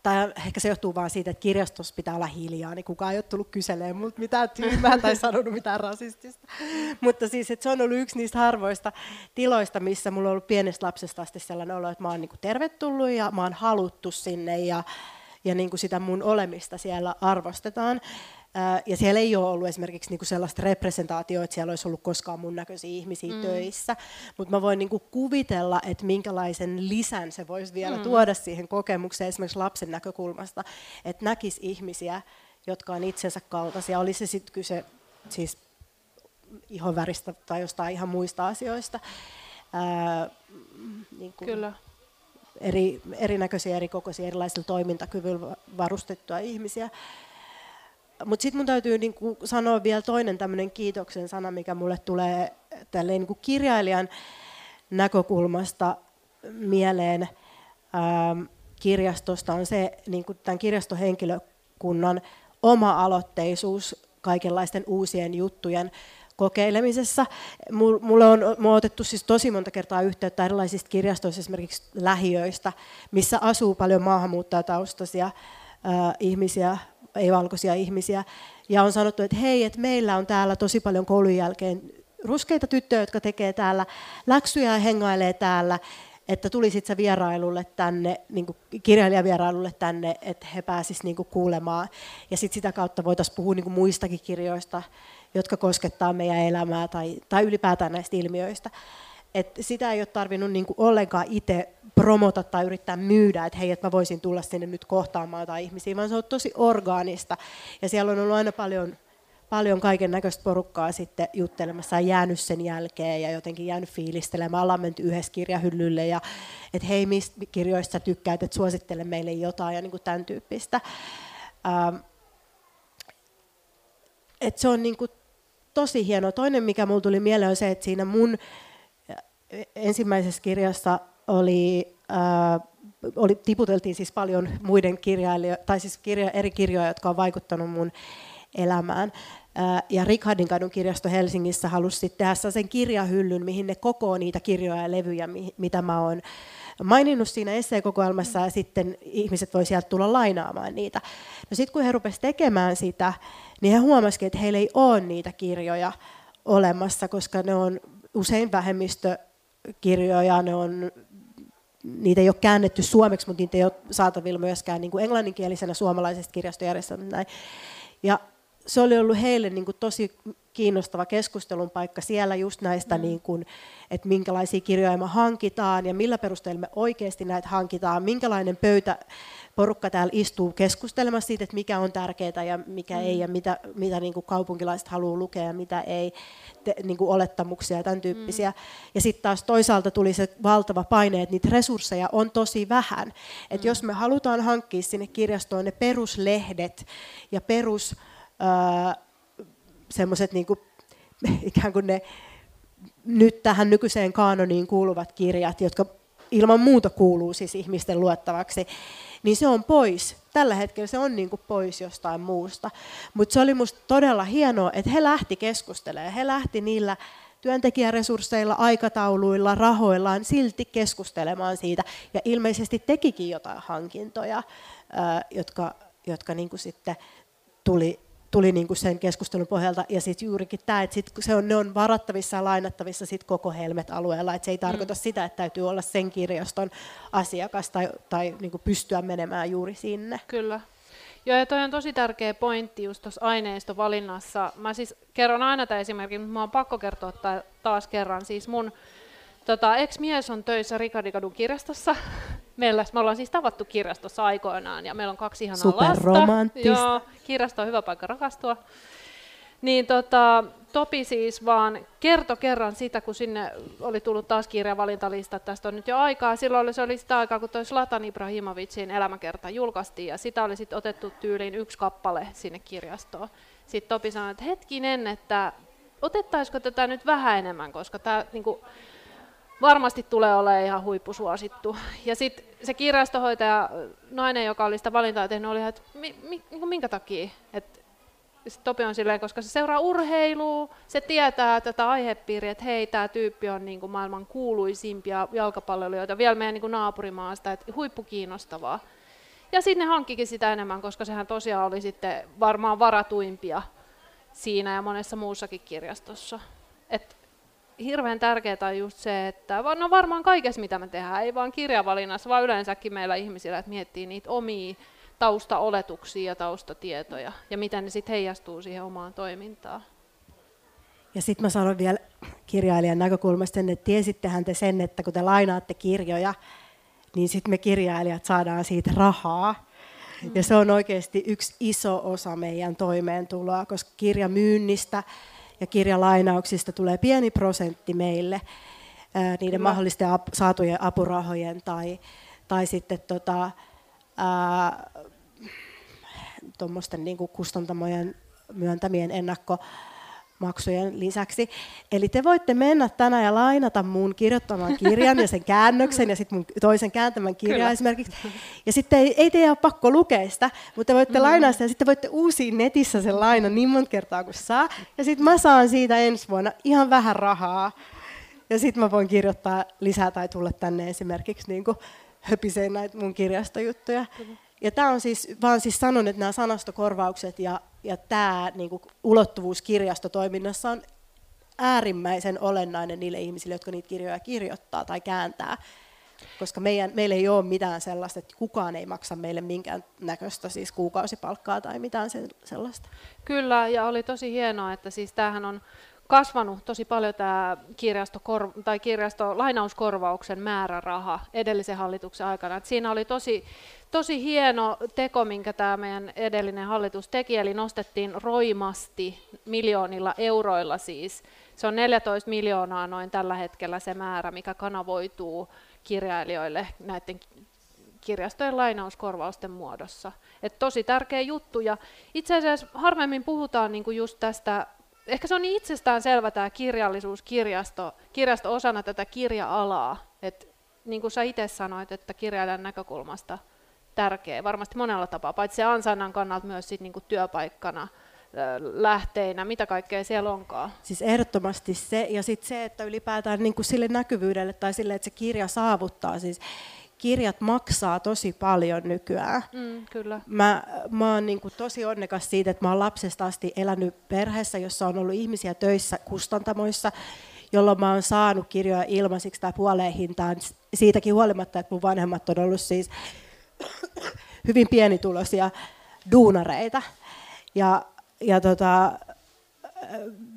Speaker 1: tai ehkä se johtuu vain siitä, että kirjastossa pitää olla hiljaa, niin kukaan ei ole tullut kyselemään multa mitään tyhmää tai sanonut mitään rasistista. Mutta siis, että se on ollut yksi niistä harvoista tiloista, missä mulla on ollut pienestä lapsesta asti sellainen olo, että mä oon niin kuin tervetullut ja mä oon haluttu sinne ja, ja niin kuin sitä mun olemista siellä arvostetaan. Ja siellä ei ole ollut esimerkiksi niinku sellaista representaatioa, että siellä olisi ollut koskaan mun näköisiä ihmisiä mm. töissä, mutta mä voin niinku kuvitella, että minkälaisen lisän se voisi vielä mm. tuoda siihen kokemukseen esimerkiksi lapsen näkökulmasta, että näkisi ihmisiä, jotka on itsensä kaltaisia, oli se sitten kyse siis ihonväristä tai jostain ihan muista asioista. Ää, niin kuin Kyllä. Eri, erinäköisiä, erikokoisia, erilaisilla toimintakyvyillä varustettuja ihmisiä. Mutta sitten mun täytyy niinku sanoa vielä toinen tämmöinen kiitoksen sana, mikä mulle tulee tälleen niinku kirjailijan näkökulmasta mieleen ähm, kirjastosta, on se niinku tämän kirjastohenkilökunnan oma-aloitteisuus kaikenlaisten uusien juttujen kokeilemisessa. Mulle on, mulla on otettu siis tosi monta kertaa yhteyttä erilaisista kirjastoista, esimerkiksi lähiöistä, missä asuu paljon maahanmuuttajataustaisia äh, ihmisiä, ei-valkoisia ihmisiä, ja on sanottu, että hei, että meillä on täällä tosi paljon koulun jälkeen ruskeita tyttöjä, jotka tekee täällä läksyjä ja hengailee täällä, että tulisit sä vierailulle tänne, niin kirjailijavierailulle tänne, että he pääsisivät niin kuulemaan. Ja sitten sitä kautta voitaisiin puhua niin muistakin kirjoista, jotka koskettaa meidän elämää tai, tai ylipäätään näistä ilmiöistä. Et sitä ei ole tarvinnut niin ollenkaan itse promota tai yrittää myydä, että hei, että mä voisin tulla sinne nyt kohtaamaan tai ihmisiä, vaan se on tosi orgaanista. Ja siellä on ollut aina paljon paljon kaiken näköistä porukkaa sitten juttelemassa ja jäänyt sen jälkeen ja jotenkin jäänyt fiilistelemään. Ollaan menty yhdessä kirjahyllylle ja että hei, mistä kirjoista tykkäät, että suosittele meille jotain ja niin kuin tämän tyyppistä. Ähm, et se on niin kuin tosi hieno. Toinen, mikä mulle tuli mieleen, on se, että siinä mun ensimmäisessä kirjassa oli, äh, oli, tiputeltiin siis paljon muiden kirjailijoiden, tai siis kirja, eri kirjoja, jotka on vaikuttanut mun elämään. Ja Richardin kadun kirjasto Helsingissä halusi tehdä sen kirjahyllyn, mihin ne kokoo niitä kirjoja ja levyjä, mitä mä oon maininnut siinä esseekokoelmassa, ja sitten ihmiset voi sieltä tulla lainaamaan niitä. No sitten kun he rupesivat tekemään sitä, niin he huomasivat, että heillä ei ole niitä kirjoja olemassa, koska ne on usein vähemmistökirjoja, ne on niitä ei ole käännetty suomeksi, mutta niitä ei ole saatavilla myöskään niin kuin englanninkielisenä suomalaisesta kirjastojärjestelmästä. Ja se oli ollut heille niin kuin tosi kiinnostava keskustelun paikka siellä just näistä, mm. niin kuin, että minkälaisia kirjoja me hankitaan ja millä perusteella me oikeasti näitä hankitaan, minkälainen pöytä porukka täällä istuu keskustelemassa siitä, että mikä on tärkeää ja mikä mm. ei ja mitä, mitä niin kuin kaupunkilaiset haluaa lukea ja mitä ei, te, niin kuin olettamuksia ja tämän tyyppisiä. Mm. Ja sitten taas toisaalta tuli se valtava paine, että niitä resursseja on tosi vähän. Että mm. jos me halutaan hankkia sinne kirjastoon ne peruslehdet ja perus semmoiset niin ikään kuin ne nyt tähän nykyiseen kaanoniin kuuluvat kirjat, jotka ilman muuta kuuluu siis ihmisten luettavaksi, niin se on pois. Tällä hetkellä se on niin kuin pois jostain muusta. Mutta se oli minusta todella hienoa, että he lähti keskustelemaan. He lähti niillä työntekijäresursseilla, aikatauluilla, rahoillaan silti keskustelemaan siitä. Ja ilmeisesti tekikin jotain hankintoja, jotka, jotka niin kuin sitten tuli tuli niin kuin sen keskustelun pohjalta. Ja sitten juurikin tämä, että sit, se on, ne on varattavissa ja lainattavissa sit koko Helmet-alueella. Että se ei tarkoita mm. sitä, että täytyy olla sen kirjaston asiakas tai, tai niin kuin pystyä menemään juuri sinne.
Speaker 2: Kyllä. Joo, ja toi on tosi tärkeä pointti just tuossa aineistovalinnassa. Mä siis kerron aina tämä esimerkki, mutta mä oon pakko kertoa taas kerran. Siis mun tota, ex-mies on töissä Rikardikadun kirjastossa Meillä, me ollaan siis tavattu kirjastossa aikoinaan ja meillä on kaksi ihanaa lasta. Joo, kirjasto on hyvä paikka rakastua. Niin tota, Topi siis vaan kerto kerran sitä, kun sinne oli tullut taas kirjavalintalista, tästä on nyt jo aikaa. Silloin oli, se oli sitä aikaa, kun toi Slatan Ibrahimovicin elämäkerta julkaistiin, ja sitä oli sitten otettu tyyliin yksi kappale sinne kirjastoon. Sitten Topi sanoi, että hetkinen, että otettaisiko tätä nyt vähän enemmän, koska tämä niinku, varmasti tulee olemaan ihan huippusuosittu. Ja sitten se kirjastohoitaja, nainen, joka oli sitä valintaa tehnyt, oli, että mi, mi, niin minkä takia? Et, Topi on silleen, koska se seuraa urheilua, se tietää tätä aihepiiriä, että hei, tämä tyyppi on niin kuin maailman kuuluisimpia jalkapalloilijoita, vielä meidän niin kuin naapurimaasta, että huippukiinnostavaa. Ja sitten ne hankkikin sitä enemmän, koska sehän tosiaan oli sitten varmaan varatuimpia siinä ja monessa muussakin kirjastossa. Et hirveän tärkeää on just se, että no varmaan kaikessa mitä me tehdään, ei vaan kirjavalinnassa, vaan yleensäkin meillä ihmisillä, että miettii niitä omia taustaoletuksia ja taustatietoja ja miten ne sitten heijastuu siihen omaan toimintaan.
Speaker 1: Ja sitten mä sanon vielä kirjailijan näkökulmasta että tiesittehän te sen, että kun te lainaatte kirjoja, niin sitten me kirjailijat saadaan siitä rahaa. Ja se on oikeasti yksi iso osa meidän toimeentuloa, koska kirjamyynnistä ja kirjalainauksista tulee pieni prosentti meille ää, niiden Kyllä. mahdollisten ap- saatujen apurahojen tai, tai sitten tota, tuommoisten niin kustantamojen myöntämien ennakko maksujen lisäksi. Eli te voitte mennä tänään ja lainata mun kirjoittaman kirjan ja sen käännöksen ja sitten mun toisen kääntämän kirjan Kyllä. esimerkiksi. Ja sitten ei, ei teidän ole pakko lukea sitä, mutta te voitte mm. lainaa sitä ja sitten voitte uusia netissä sen lainan niin monta kertaa kuin saa. Ja sitten mä saan siitä ensi vuonna ihan vähän rahaa. Ja sitten mä voin kirjoittaa lisää tai tulla tänne esimerkiksi niin höpiseen näitä mun kirjastojuttuja. Kyllä. Ja tämä on siis, vaan siis sanon, että nämä sanastokorvaukset ja, ja tämä niin kuin, ulottuvuus kirjastotoiminnassa on äärimmäisen olennainen niille ihmisille, jotka niitä kirjoja kirjoittaa tai kääntää. Koska meidän, meillä ei ole mitään sellaista, että kukaan ei maksa meille minkään näköistä siis kuukausipalkkaa tai mitään sellaista.
Speaker 2: Kyllä, ja oli tosi hienoa, että siis tämähän on kasvanut tosi paljon tämä kirjasto, tai kirjasto lainauskorvauksen määräraha edellisen hallituksen aikana. Et siinä oli tosi, tosi hieno teko, minkä tämä meidän edellinen hallitus teki, eli nostettiin roimasti miljoonilla euroilla siis. Se on 14 miljoonaa noin tällä hetkellä se määrä, mikä kanavoituu kirjailijoille näiden kirjastojen lainauskorvausten muodossa. Et tosi tärkeä juttu ja itse asiassa harvemmin puhutaan niinku just tästä ehkä se on niin itsestään selvä tämä kirjallisuus, kirjasto, kirjasto osana tätä kirja-alaa. Et, niin kuin sä itse sanoit, että kirjailijan näkökulmasta tärkeä, varmasti monella tapaa, paitsi se ansainnan kannalta myös sit niin kuin työpaikkana, lähteinä, mitä kaikkea siellä onkaan?
Speaker 1: Siis ehdottomasti se, ja sitten se, että ylipäätään niin kuin sille näkyvyydelle tai sille, että se kirja saavuttaa, siis kirjat maksaa tosi paljon nykyään.
Speaker 2: Mm, kyllä.
Speaker 1: Mä, mä oon niin kuin tosi onnekas siitä, että mä oon lapsesta asti elänyt perheessä, jossa on ollut ihmisiä töissä kustantamoissa, jolloin mä oon saanut kirjoja ilmaisiksi tai puoleen hintaan, siitäkin huolimatta, että mun vanhemmat on ollut siis hyvin pienituloisia duunareita. Ja, ja tota,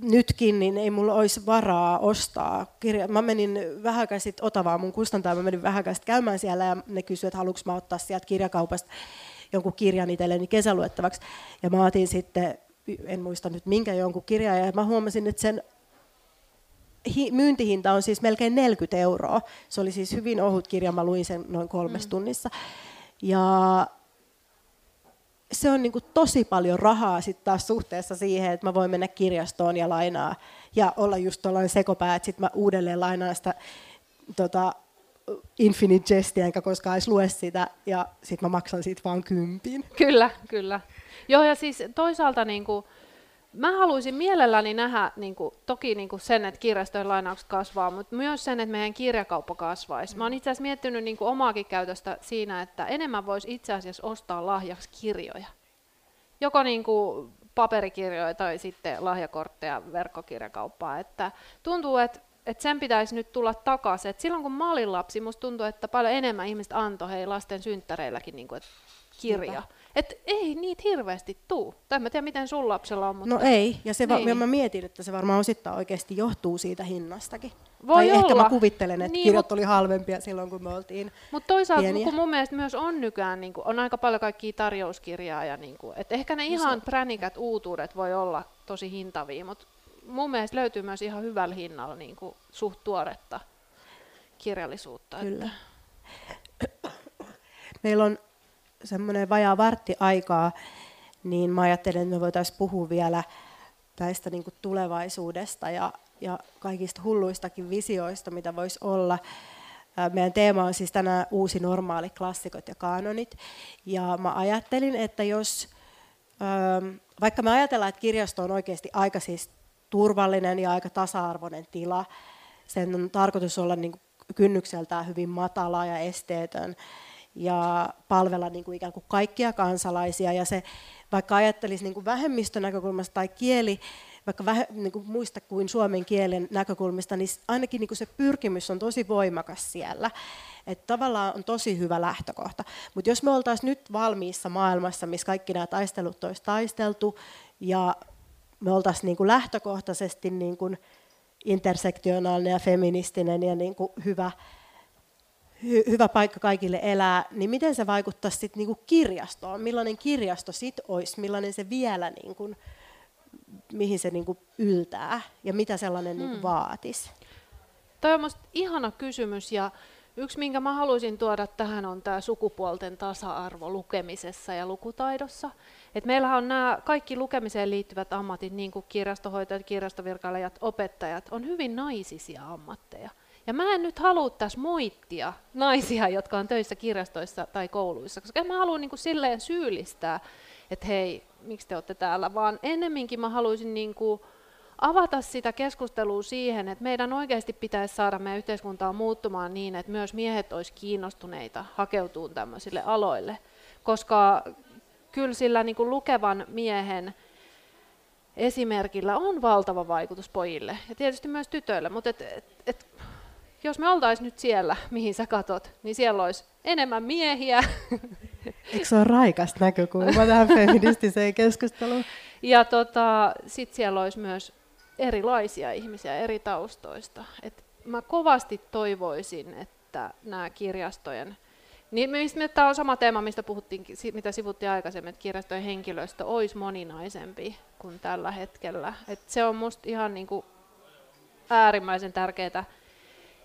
Speaker 1: nytkin niin ei mulla olisi varaa ostaa kirja. Mä menin vähän sitten Otavaan mun kustantaa, mä menin vähän käymään siellä ja ne kysyivät, että haluanko mä ottaa sieltä kirjakaupasta jonkun kirjan itselleni kesäluettavaksi. Ja mä otin sitten, en muista nyt minkä jonkun kirjan, ja mä huomasin, että sen hi- myyntihinta on siis melkein 40 euroa. Se oli siis hyvin ohut kirja, mä luin sen noin kolmessa mm. tunnissa. Ja se on niin kuin tosi paljon rahaa sitten taas suhteessa siihen, että mä voin mennä kirjastoon ja lainaa ja olla just tuollainen sekopää, että sitten mä uudelleen lainaan sitä tota, Infinite Jestia, enkä koskaan edes lue sitä, ja sitten mä maksan siitä vaan kympin.
Speaker 2: Kyllä, kyllä. Joo, ja siis toisaalta niin kuin, Mä haluaisin mielelläni nähdä niin kuin, toki niin kuin sen, että kirjastojen lainaukset kasvaa, mutta myös sen, että meidän kirjakauppa kasvaisi. Mä oon itse asiassa miettinyt niin kuin omaakin käytöstä siinä, että enemmän voisi itse asiassa ostaa lahjaksi kirjoja. Joko niin kuin paperikirjoja tai sitten lahjakortteja verkkokirjakauppaa. Että tuntuu, että että sen pitäisi nyt tulla takaisin. Et silloin kun mä olin lapsi, musta tuntuu, että paljon enemmän ihmiset antoi hei lasten synttäreilläkin niin kuin, kirja. Niinpä. Et ei niitä hirveästi tuu. Tai en tiedä, miten sun lapsella on. Mutta...
Speaker 1: No ei, ja se niin. va- mä mietin, että se varmaan osittain oikeasti johtuu siitä hinnastakin. Voi tai olla. ehkä mä kuvittelen, että niin, kirjat mut... oli halvempia silloin, kun me oltiin
Speaker 2: Mutta toisaalta, pieniä. kun mun mielestä myös on nykyään, niin kun, on aika paljon kaikkia tarjouskirjaa, ja niin kun, et ehkä ne no ihan pränikät uutuudet voi olla tosi hintavia, mutta mun mielestä löytyy myös ihan hyvällä hinnalla niin kuin, suht tuoretta kirjallisuutta.
Speaker 1: Kyllä. Että... Meillä on semmoinen vajaa vartti aikaa, niin mä ajattelen, että me voitaisiin puhua vielä tästä niin kuin tulevaisuudesta ja, ja kaikista hulluistakin visioista, mitä voisi olla. Meidän teema on siis tänään uusi normaali klassikot ja kanonit. Ja mä ajattelin, että jos, vaikka me ajatellaan, että kirjasto on oikeasti aika siis turvallinen ja aika tasa-arvoinen tila, sen on tarkoitus olla niin kynnykseltään hyvin matala ja esteetön, ja palvella niin kuin ikään kuin kaikkia kansalaisia. Ja se, vaikka ajattelisi niin kuin vähemmistön näkökulmasta tai kieli, vaikka vähe, niin kuin muista kuin suomen kielen näkökulmista, niin ainakin niin kuin se pyrkimys on tosi voimakas siellä. Että tavallaan on tosi hyvä lähtökohta. Mutta jos me oltaisiin nyt valmiissa maailmassa, missä kaikki nämä taistelut olisi taisteltu, ja me oltaisiin niin kuin lähtökohtaisesti niin kuin intersektionaalinen ja feministinen ja niin kuin hyvä, hy, hyvä paikka kaikille elää, niin miten se vaikuttaisi sitten niinku kirjastoon? Millainen kirjasto sitten olisi? Millainen se vielä, niinku, mihin se niinku yltää ja mitä sellainen niinku hmm. niinku vaatisi?
Speaker 2: Tämä on ihana kysymys ja Yksi, minkä mä haluaisin tuoda tähän, on tämä sukupuolten tasa-arvo lukemisessa ja lukutaidossa. Et meillähän on nämä kaikki lukemiseen liittyvät ammatit, niin kuin kirjastohoitajat, kirjastovirkailijat, opettajat, on hyvin naisisia ammatteja. Ja mä en nyt halua tässä moittia naisia, jotka on töissä kirjastoissa tai kouluissa, koska en mä halua niin kuin silleen syyllistää, että hei, miksi te olette täällä, vaan ennemminkin mä haluaisin niin kuin avata sitä keskustelua siihen, että meidän oikeasti pitäisi saada meidän yhteiskuntaa muuttumaan niin, että myös miehet olisivat kiinnostuneita hakeutuu tämmöisille aloille, koska kyllä sillä niin kuin lukevan miehen esimerkillä on valtava vaikutus pojille ja tietysti myös tytöille, mutta et, et, et, jos me oltaisiin nyt siellä, mihin sä katot, niin siellä olisi enemmän miehiä.
Speaker 1: Eikö se ole raikas näkökulma tähän feministiseen keskusteluun?
Speaker 2: Ja tota, sitten siellä olisi myös erilaisia ihmisiä eri taustoista. Et mä kovasti toivoisin, että nämä kirjastojen niin tämä on sama teema, mistä puhuttiin, mitä sivuttiin aikaisemmin, että kirjastojen henkilöstö olisi moninaisempi kuin tällä hetkellä. Et se on minusta ihan niin kuin äärimmäisen tärkeää.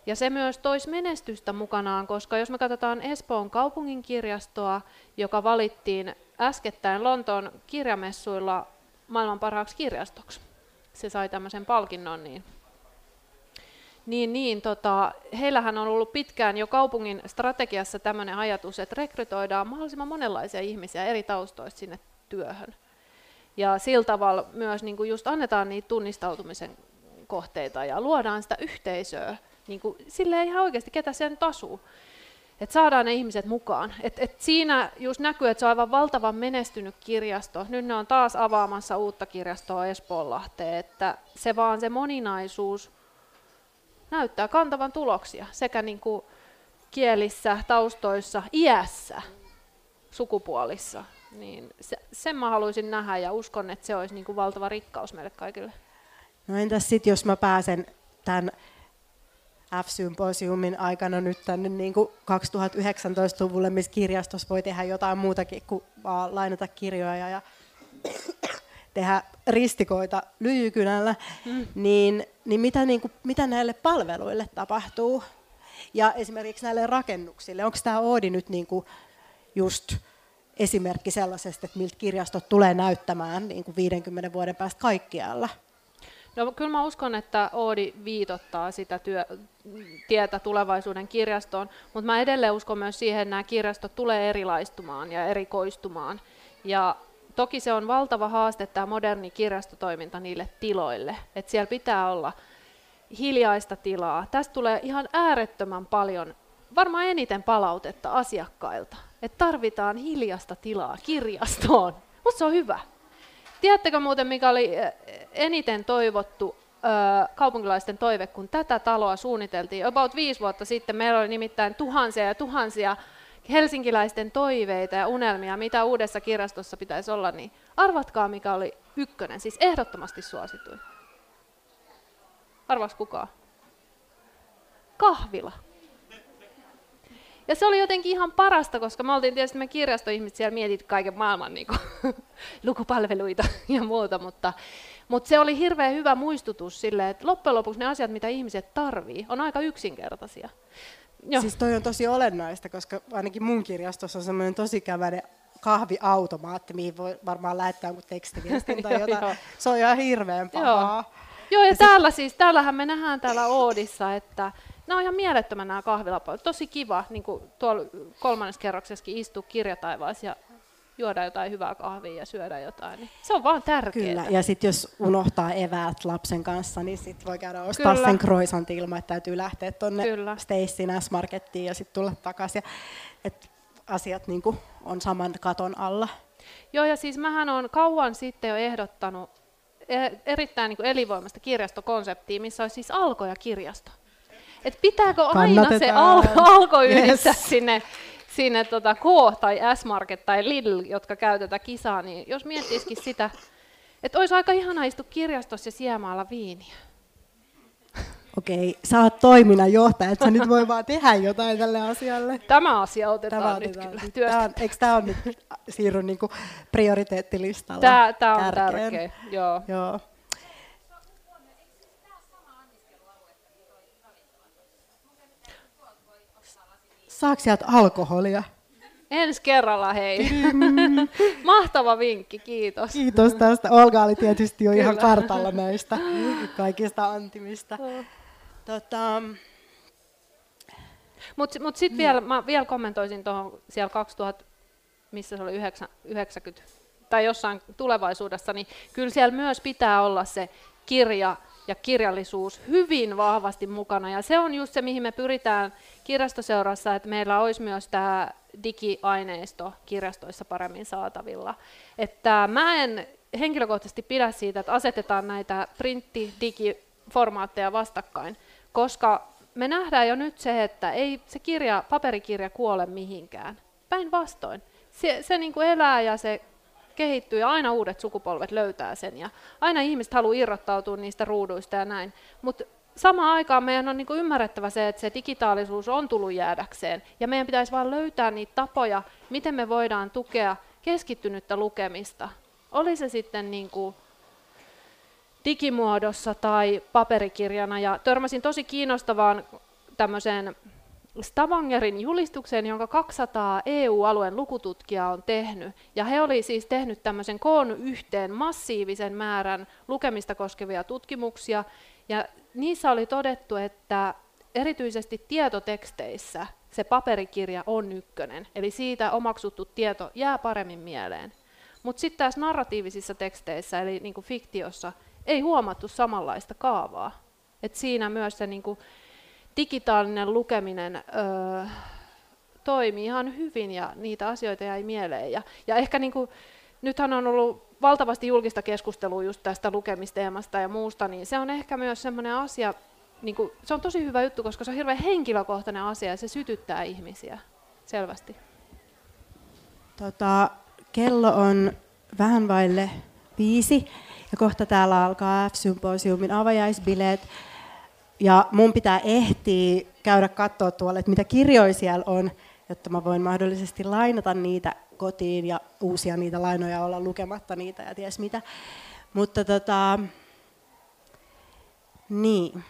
Speaker 2: Ja se myös toisi menestystä mukanaan, koska jos me katsotaan Espoon kaupungin kirjastoa, joka valittiin äskettäin Lontoon kirjamessuilla maailman parhaaksi kirjastoksi, se sai tämmöisen palkinnon, niin niin, niin tota, heillähän on ollut pitkään jo kaupungin strategiassa tämmöinen ajatus, että rekrytoidaan mahdollisimman monenlaisia ihmisiä eri taustoista sinne työhön. Ja sillä tavalla myös niin kuin just annetaan niitä tunnistautumisen kohteita ja luodaan sitä yhteisöä, niin kuin, silleen ihan oikeasti, ketä sen nyt asuu. Että saadaan ne ihmiset mukaan. Et, et siinä just näkyy, että se on aivan valtavan menestynyt kirjasto. Nyt ne on taas avaamassa uutta kirjastoa Espoonlahteen, että se vaan se moninaisuus näyttää kantavan tuloksia sekä niin kuin kielissä, taustoissa, iässä, sukupuolissa. Niin se, sen mä haluaisin nähdä ja uskon, että se olisi niin kuin valtava rikkaus meille kaikille.
Speaker 1: No entäs sitten, jos mä pääsen tämän F-symposiumin aikana nyt tänne niin kuin 2019-luvulle, missä kirjastossa voi tehdä jotain muutakin kuin vaan lainata kirjoja ja tehdä ristikoita lyijykynällä, mm. niin, niin, mitä, niin kuin, mitä näille palveluille tapahtuu? Ja esimerkiksi näille rakennuksille, onko tämä Oodi nyt niin kuin just esimerkki sellaisesta, että miltä kirjastot tulee näyttämään niin kuin 50 vuoden päästä kaikkialla?
Speaker 2: No, kyllä mä uskon, että Oodi viitottaa sitä työ, tietä tulevaisuuden kirjastoon, mutta mä edelleen uskon myös siihen, että nämä kirjastot tulee erilaistumaan ja erikoistumaan. Ja toki se on valtava haaste tämä moderni kirjastotoiminta niille tiloille, että siellä pitää olla hiljaista tilaa. Tästä tulee ihan äärettömän paljon, varmaan eniten palautetta asiakkailta, että tarvitaan hiljasta tilaa kirjastoon. Mutta se on hyvä. Tiedättekö muuten, mikä oli eh, eniten toivottu kaupunkilaisten toive, kun tätä taloa suunniteltiin about viisi vuotta sitten. Meillä oli nimittäin tuhansia ja tuhansia helsinkiläisten toiveita ja unelmia, mitä uudessa kirjastossa pitäisi olla, niin arvatkaa mikä oli ykkönen, siis ehdottomasti suosituin. Arvas kukaan? Kahvila. Ja se oli jotenkin ihan parasta, koska me oltiin tietysti me kirjastoihmiset siellä mietit kaiken maailman niin kuin, lukupalveluita ja muuta, mutta, mutta se oli hirveän hyvä muistutus sille, että loppujen lopuksi ne asiat, mitä ihmiset tarvii, on aika yksinkertaisia.
Speaker 1: Joo. Siis toi on tosi olennaista, koska ainakin mun kirjastossa on semmoinen tosi käväinen kahviautomaatti, mihin voi varmaan lähettää jonkun tekstiviestin tai jotain. Se on ihan hirveän pahaa.
Speaker 2: Joo. Joo, ja, ja täällä siis, täällähän me nähdään täällä Oodissa, että nämä on ihan mielettömän nämä kahvilapalvelut. Tosi kiva, niin kuin tuolla kolmannessa kerroksessakin istua kirjataivaassa ja juoda jotain hyvää kahvia ja syödä jotain. Niin se on vaan tärkeää.
Speaker 1: Kyllä, ja sitten jos unohtaa eväät lapsen kanssa, niin sitten voi käydä ostaa Kyllä. sen croissant ilman, että täytyy lähteä tuonne Stacyn S-Markettiin ja sitten tulla takaisin. Et asiat niin kuin on saman katon alla.
Speaker 2: Joo, ja siis mähän on kauan sitten jo ehdottanut e- erittäin niin kuin elinvoimasta kirjastokonseptia, missä olisi siis alko ja kirjasto. Et pitääkö aina se al- alko yhdistää yes. sinne sinne tota K tai S-Market tai Lidl, jotka käy tätä kisaa, niin jos miettisikin sitä, että olisi aika ihana istua kirjastossa ja siemaalla viiniä.
Speaker 1: Okei, sä oot toiminnan johtaja, että sä nyt voi vaan tehdä jotain tälle asialle.
Speaker 2: Tämä asia otetaan, tämä nyt otetaan. kyllä
Speaker 1: tämä on, Eikö tämä on nyt siirry niinku prioriteettilistalla?
Speaker 2: Tämä, tämä on tärkeä, joo.
Speaker 1: joo. Saako sieltä alkoholia?
Speaker 2: Ensi kerralla hei. Mahtava vinkki, kiitos.
Speaker 1: Kiitos tästä. Olga oli tietysti jo Kyllä. ihan kartalla näistä kaikista antimista. Tota...
Speaker 2: Mutta mut sitten vielä, mä vielä kommentoisin tuohon siellä 2000, missä se oli 90, tai jossain tulevaisuudessa, niin kyllä siellä myös pitää olla se kirja ja kirjallisuus hyvin vahvasti mukana. Ja se on just se, mihin me pyritään kirjastoseurassa, että meillä olisi myös tämä digiaineisto kirjastoissa paremmin saatavilla. Että mä en henkilökohtaisesti pidä siitä, että asetetaan näitä printti-digiformaatteja vastakkain, koska me nähdään jo nyt se, että ei se kirja, paperikirja kuole mihinkään. Päinvastoin. Se, se niin kuin elää ja se kehittyy ja aina uudet sukupolvet löytää sen ja aina ihmiset haluaa irrottautua niistä ruuduista ja näin. Mutta samaan aikaan meidän on niin kuin ymmärrettävä se, että se digitaalisuus on tullut jäädäkseen ja meidän pitäisi vain löytää niitä tapoja, miten me voidaan tukea keskittynyttä lukemista. Oli se sitten niin kuin digimuodossa tai paperikirjana ja törmäsin tosi kiinnostavaan tämmöiseen Stavangerin julistukseen, jonka 200 EU-alueen lukututkijaa on tehnyt. Ja he oli siis tehnyt tämmöisen koon yhteen massiivisen määrän lukemista koskevia tutkimuksia. Ja niissä oli todettu, että erityisesti tietoteksteissä se paperikirja on ykkönen. Eli siitä omaksuttu tieto jää paremmin mieleen. Mutta sitten tässä narratiivisissa teksteissä, eli niin kuin fiktiossa, ei huomattu samanlaista kaavaa. Et siinä myös se niin kuin digitaalinen lukeminen öö, toimi ihan hyvin ja niitä asioita jäi mieleen. Ja, ja ehkä niin kuin, nythän on ollut valtavasti julkista keskustelua just tästä lukemisteemasta ja muusta, niin se on ehkä myös sellainen asia, niin kuin, se on tosi hyvä juttu, koska se on hirveän henkilökohtainen asia ja se sytyttää ihmisiä selvästi.
Speaker 1: Tota, kello on vähän vaille viisi ja kohta täällä alkaa F-symposiumin avajaisbileet. Ja mun pitää ehtiä käydä katsoa tuolle, että mitä kirjoja siellä on, jotta mä voin mahdollisesti lainata niitä kotiin ja uusia niitä lainoja olla lukematta niitä ja ties mitä. Mutta tota, niin.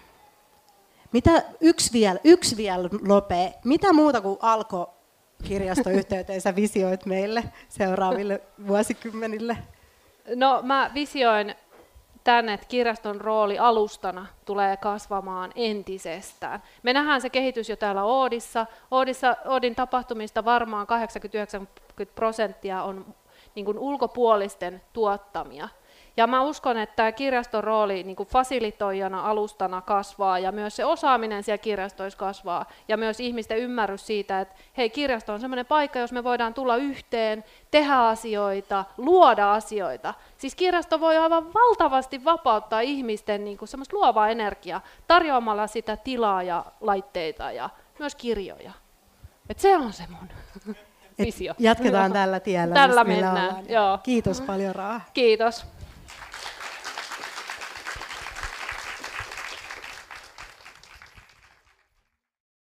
Speaker 1: Mitä, yksi vielä, yksi vielä Lope. Mitä muuta kuin alko kirjastoyhteyteen sä visioit meille seuraaville vuosikymmenille?
Speaker 2: No mä visioin tänne, että kirjaston rooli alustana tulee kasvamaan entisestään. Me nähdään se kehitys jo täällä Oodissa. Oodissa Oodin tapahtumista varmaan 80-90 prosenttia on niin kuin ulkopuolisten tuottamia. Ja mä uskon, että tämä kirjaston rooli niin kuin fasilitoijana, alustana kasvaa ja myös se osaaminen siellä kirjastoissa kasvaa ja myös ihmisten ymmärrys siitä, että hei, kirjasto on sellainen paikka, jos me voidaan tulla yhteen, tehdä asioita, luoda asioita. Siis kirjasto voi aivan valtavasti vapauttaa ihmisten niin kuin semmoista luovaa energiaa tarjoamalla sitä tilaa ja laitteita ja myös kirjoja. Et se on se mun visio.
Speaker 1: jatketaan tällä tiellä.
Speaker 2: Tällä mennään, joo.
Speaker 1: Kiitos paljon Raa.
Speaker 2: Kiitos.